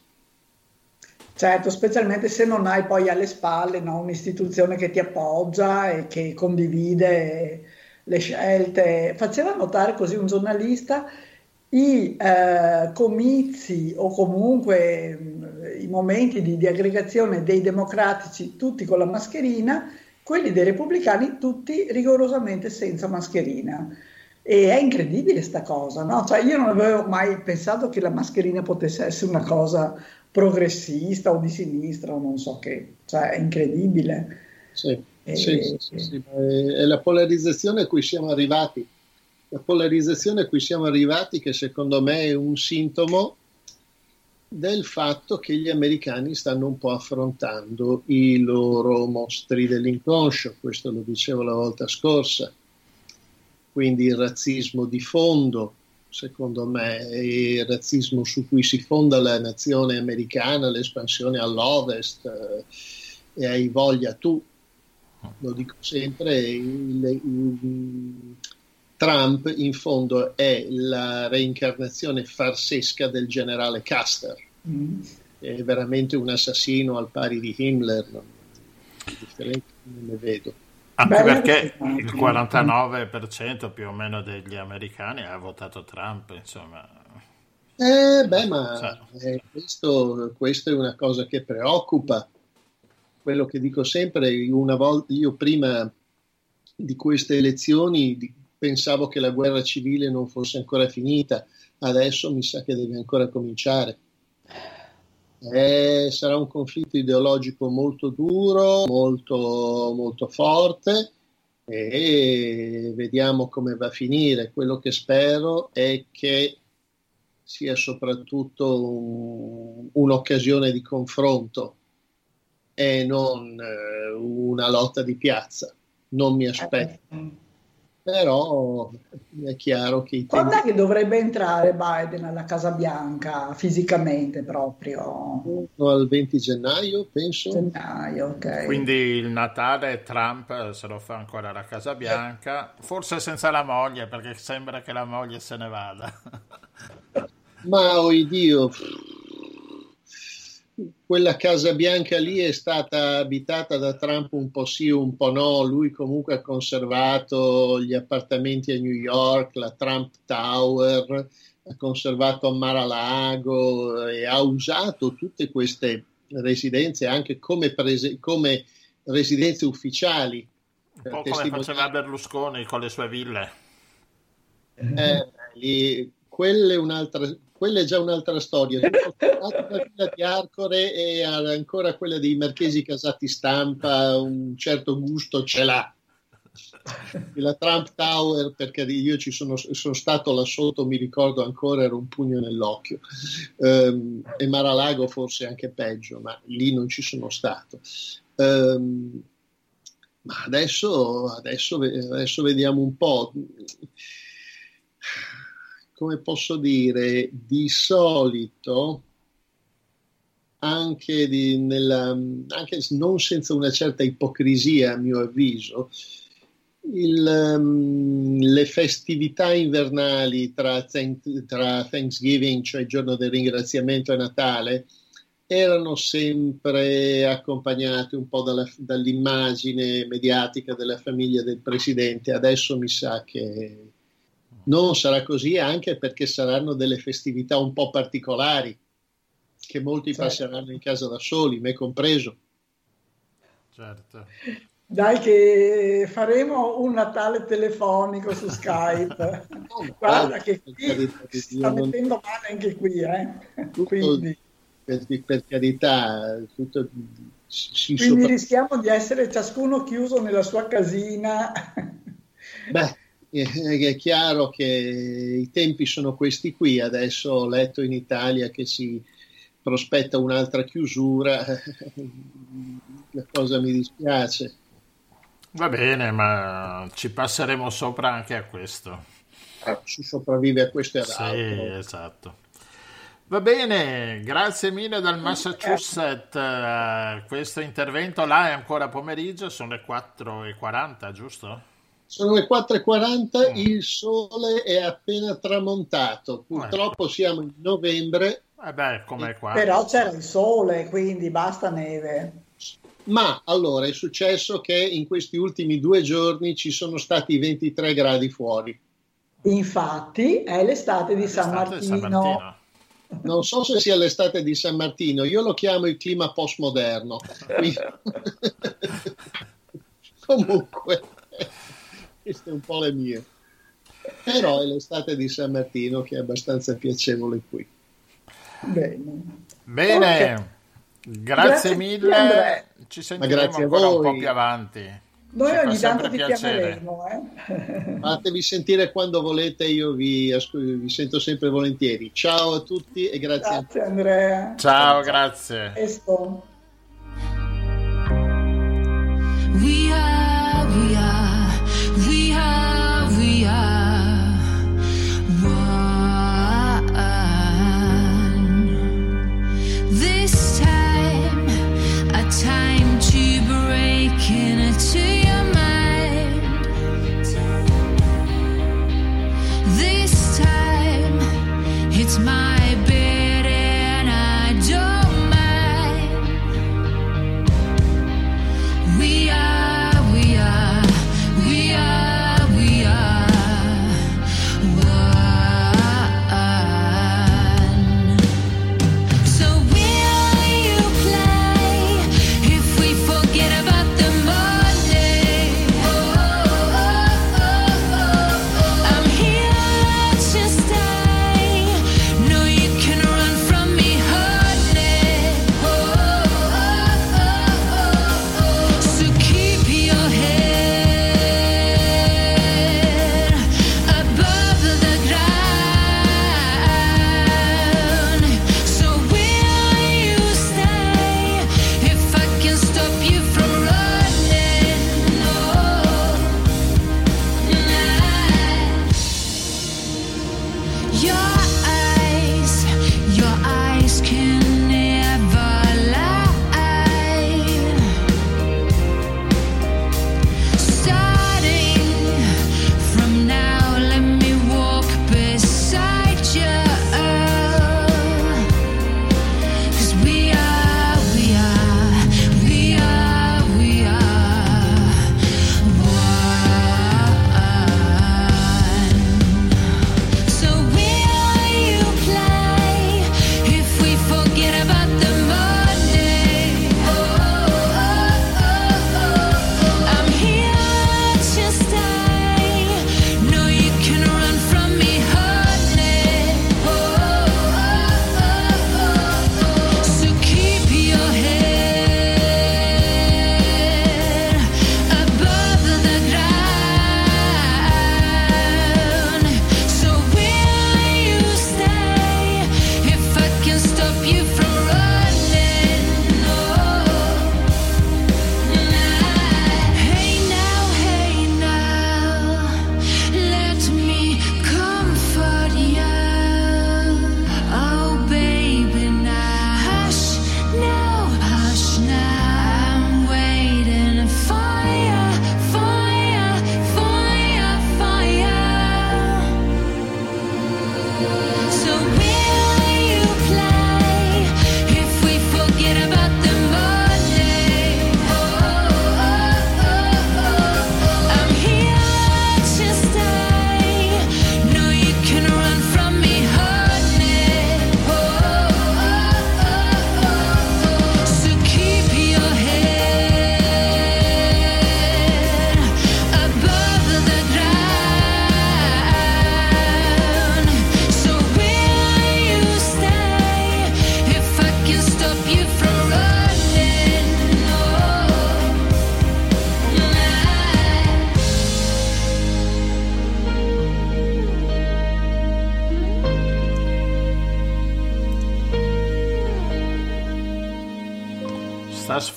Certo, specialmente se non hai poi alle spalle no, un'istituzione che ti appoggia e che condivide le scelte. Faceva notare così un giornalista i eh, comizi o comunque mh, i momenti di, di aggregazione dei democratici tutti con la mascherina, quelli dei repubblicani tutti rigorosamente senza mascherina. E è incredibile sta cosa, no? Cioè io non avevo mai pensato che la mascherina potesse essere una cosa progressista o di sinistra o non so che, cioè è incredibile.
Sì,
E-
sì, sì, sì, è la polarizzazione a cui siamo arrivati. La polarizzazione a cui siamo arrivati che secondo me è un sintomo del fatto che gli americani stanno un po' affrontando i loro mostri dell'inconscio, questo lo dicevo la volta scorsa. Quindi il razzismo di fondo, secondo me, è il razzismo su cui si fonda la nazione americana, l'espansione all'ovest, eh, e hai voglia tu, lo dico sempre, il- il- Trump in fondo è la reincarnazione farsesca del generale Custer,
Mm.
è veramente un assassino al pari di Himmler, non, non ne vedo.
Anche
Beh,
perché il 49% più o meno degli americani ha votato Trump, insomma.
Eh, beh, ma eh, questo, questo è una cosa che preoccupa. Quello che dico sempre, una volta, io prima di queste elezioni di- pensavo che la guerra civile non fosse ancora finita, adesso mi sa che deve ancora cominciare. Eh, sarà un conflitto ideologico molto duro, molto, molto forte e vediamo come va a finire. Quello che spero è che sia soprattutto un- un'occasione di confronto e non eh, una lotta di piazza. Non mi aspetto, però è chiaro che
Quando
tempi
è che dovrebbe entrare Biden alla Casa Bianca fisicamente proprio?
al 20 gennaio, penso.
Gennaio, ok.
Quindi il Natale Trump se lo fa ancora alla Casa Bianca, forse senza la moglie, perché sembra che la moglie se ne vada.
Ma oh Dio, quella Casa Bianca lì è stata abitata da Trump un po' sì, un po' no. Lui comunque ha conservato gli appartamenti a New York, la Trump Tower, ha conservato a Mar-a-Lago e ha usato tutte queste residenze anche come, prese- come residenze ufficiali.
Un po' come faceva Berlusconi con le sue ville.
Eh, lì- quella, è un'altra, quella è già un'altra storia. La villa di Arcore e ancora quella dei Marchesi Casati Stampa, un certo gusto ce l'ha. La Trump Tower, perché io ci sono, sono stato là sotto, mi ricordo ancora, era un pugno nell'occhio. Ehm, e Maralago forse anche peggio, ma lì non ci sono stato. Ehm, ma adesso, adesso, adesso vediamo un po' come posso dire, di solito, anche, di, nella, anche non senza una certa ipocrisia, a mio avviso, il, um, le festività invernali tra, tra Thanksgiving, cioè il giorno del ringraziamento e Natale, erano sempre accompagnate un po' dalla, dall'immagine mediatica della famiglia del presidente. Adesso mi sa che non sarà così anche perché saranno delle festività un po' particolari che molti
Certo.
passeranno in casa da soli, me compreso.
Certo.
Dai che faremo un Natale telefonico su Skype. Guarda che qui si sta mettendo male anche qui, eh.
tutto-
Quindi,
per, per carità, tutto, si
quindi
sopra-
rischiamo di essere ciascuno chiuso nella sua casina.
Beh, eh, è chiaro che i tempi sono questi qui. Adesso ho letto in Italia che si prospetta un'altra chiusura. La cosa mi dispiace.
Va bene, ma ci passeremo sopra anche a questo.
Si sopravvive a questo e ad
Sì,
altro.
esatto. Va bene, grazie mille dal Massachusetts. Eh, questo intervento là è ancora pomeriggio, sono le 4.40, giusto?
Sono le 4.40, mm. il sole è appena tramontato. Eh. Purtroppo siamo in novembre.
Eh beh, e... Eh,
Però c'era il sole, quindi basta neve.
Ma allora è successo che in questi ultimi due giorni ci sono stati 23 gradi fuori.
Infatti è l'estate di, è San,
Martino. di San Martino.
Non so se sia l'estate di San Martino, io lo chiamo il clima postmoderno. Comunque queste un po' le mie. Però è l'estate di San Martino che è abbastanza piacevole qui.
Bene.
Bene.
Okay.
Grazie,
grazie,
mille.
Andrea.
Ci
sentiamo
ancora un po' più avanti.
Noi ogni tanto
vi
chiameremo. Eh?
Fatevi sentire quando volete, io vi, vi, sento sempre volentieri. Ciao a tutti e grazie.
Grazie Andrea.
Ciao, grazie. grazie.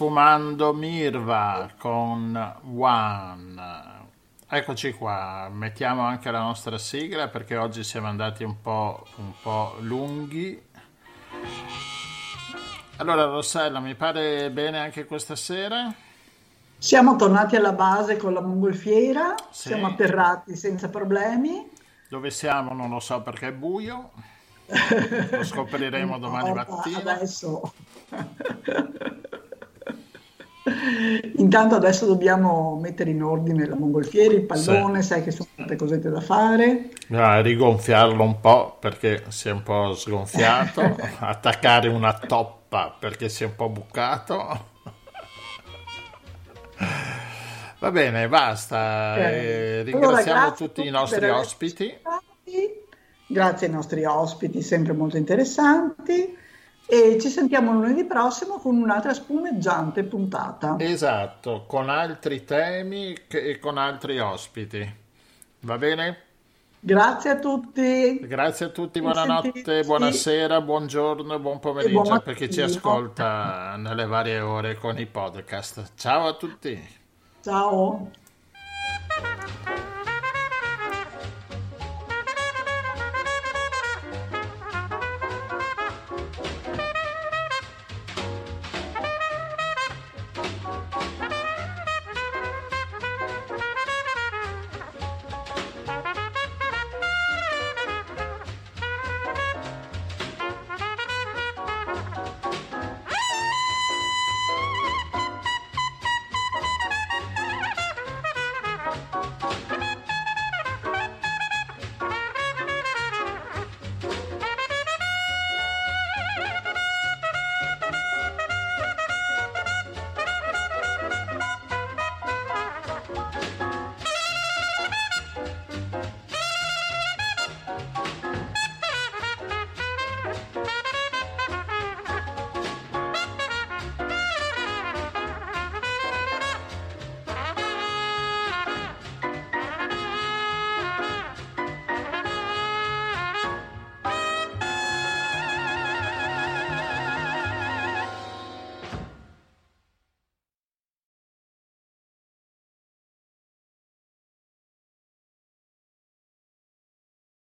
Fumando Mirva con One. Eccoci qua, mettiamo anche la nostra sigla perché oggi siamo andati un po', un po lunghi. Allora Rossella, mi pare bene anche questa sera?
Siamo tornati alla base con la mongolfiera,
sì.
siamo atterrati senza problemi.
Dove siamo non lo so perché è buio, lo scopriremo domani mattina.
Adesso. Intanto adesso dobbiamo mettere in ordine la mongolfiera, il pallone, sai che sono tante cosette da fare.
Ah, rigonfiarlo un po' perché si è un po' sgonfiato, attaccare una toppa perché si è un po' bucato. Va bene, basta. Eh, ringraziamo
allora,
tutti i nostri ospiti.
Grazie ai nostri ospiti, sempre molto interessanti. E ci sentiamo lunedì prossimo con un'altra spumeggiante puntata.
Esatto, con altri temi e con altri ospiti. Va bene?
Grazie a tutti.
Grazie a tutti, buonanotte, buonasera, buongiorno, buon pomeriggio buon per chi ci ascolta nelle varie ore con i podcast. Ciao a tutti.
Ciao.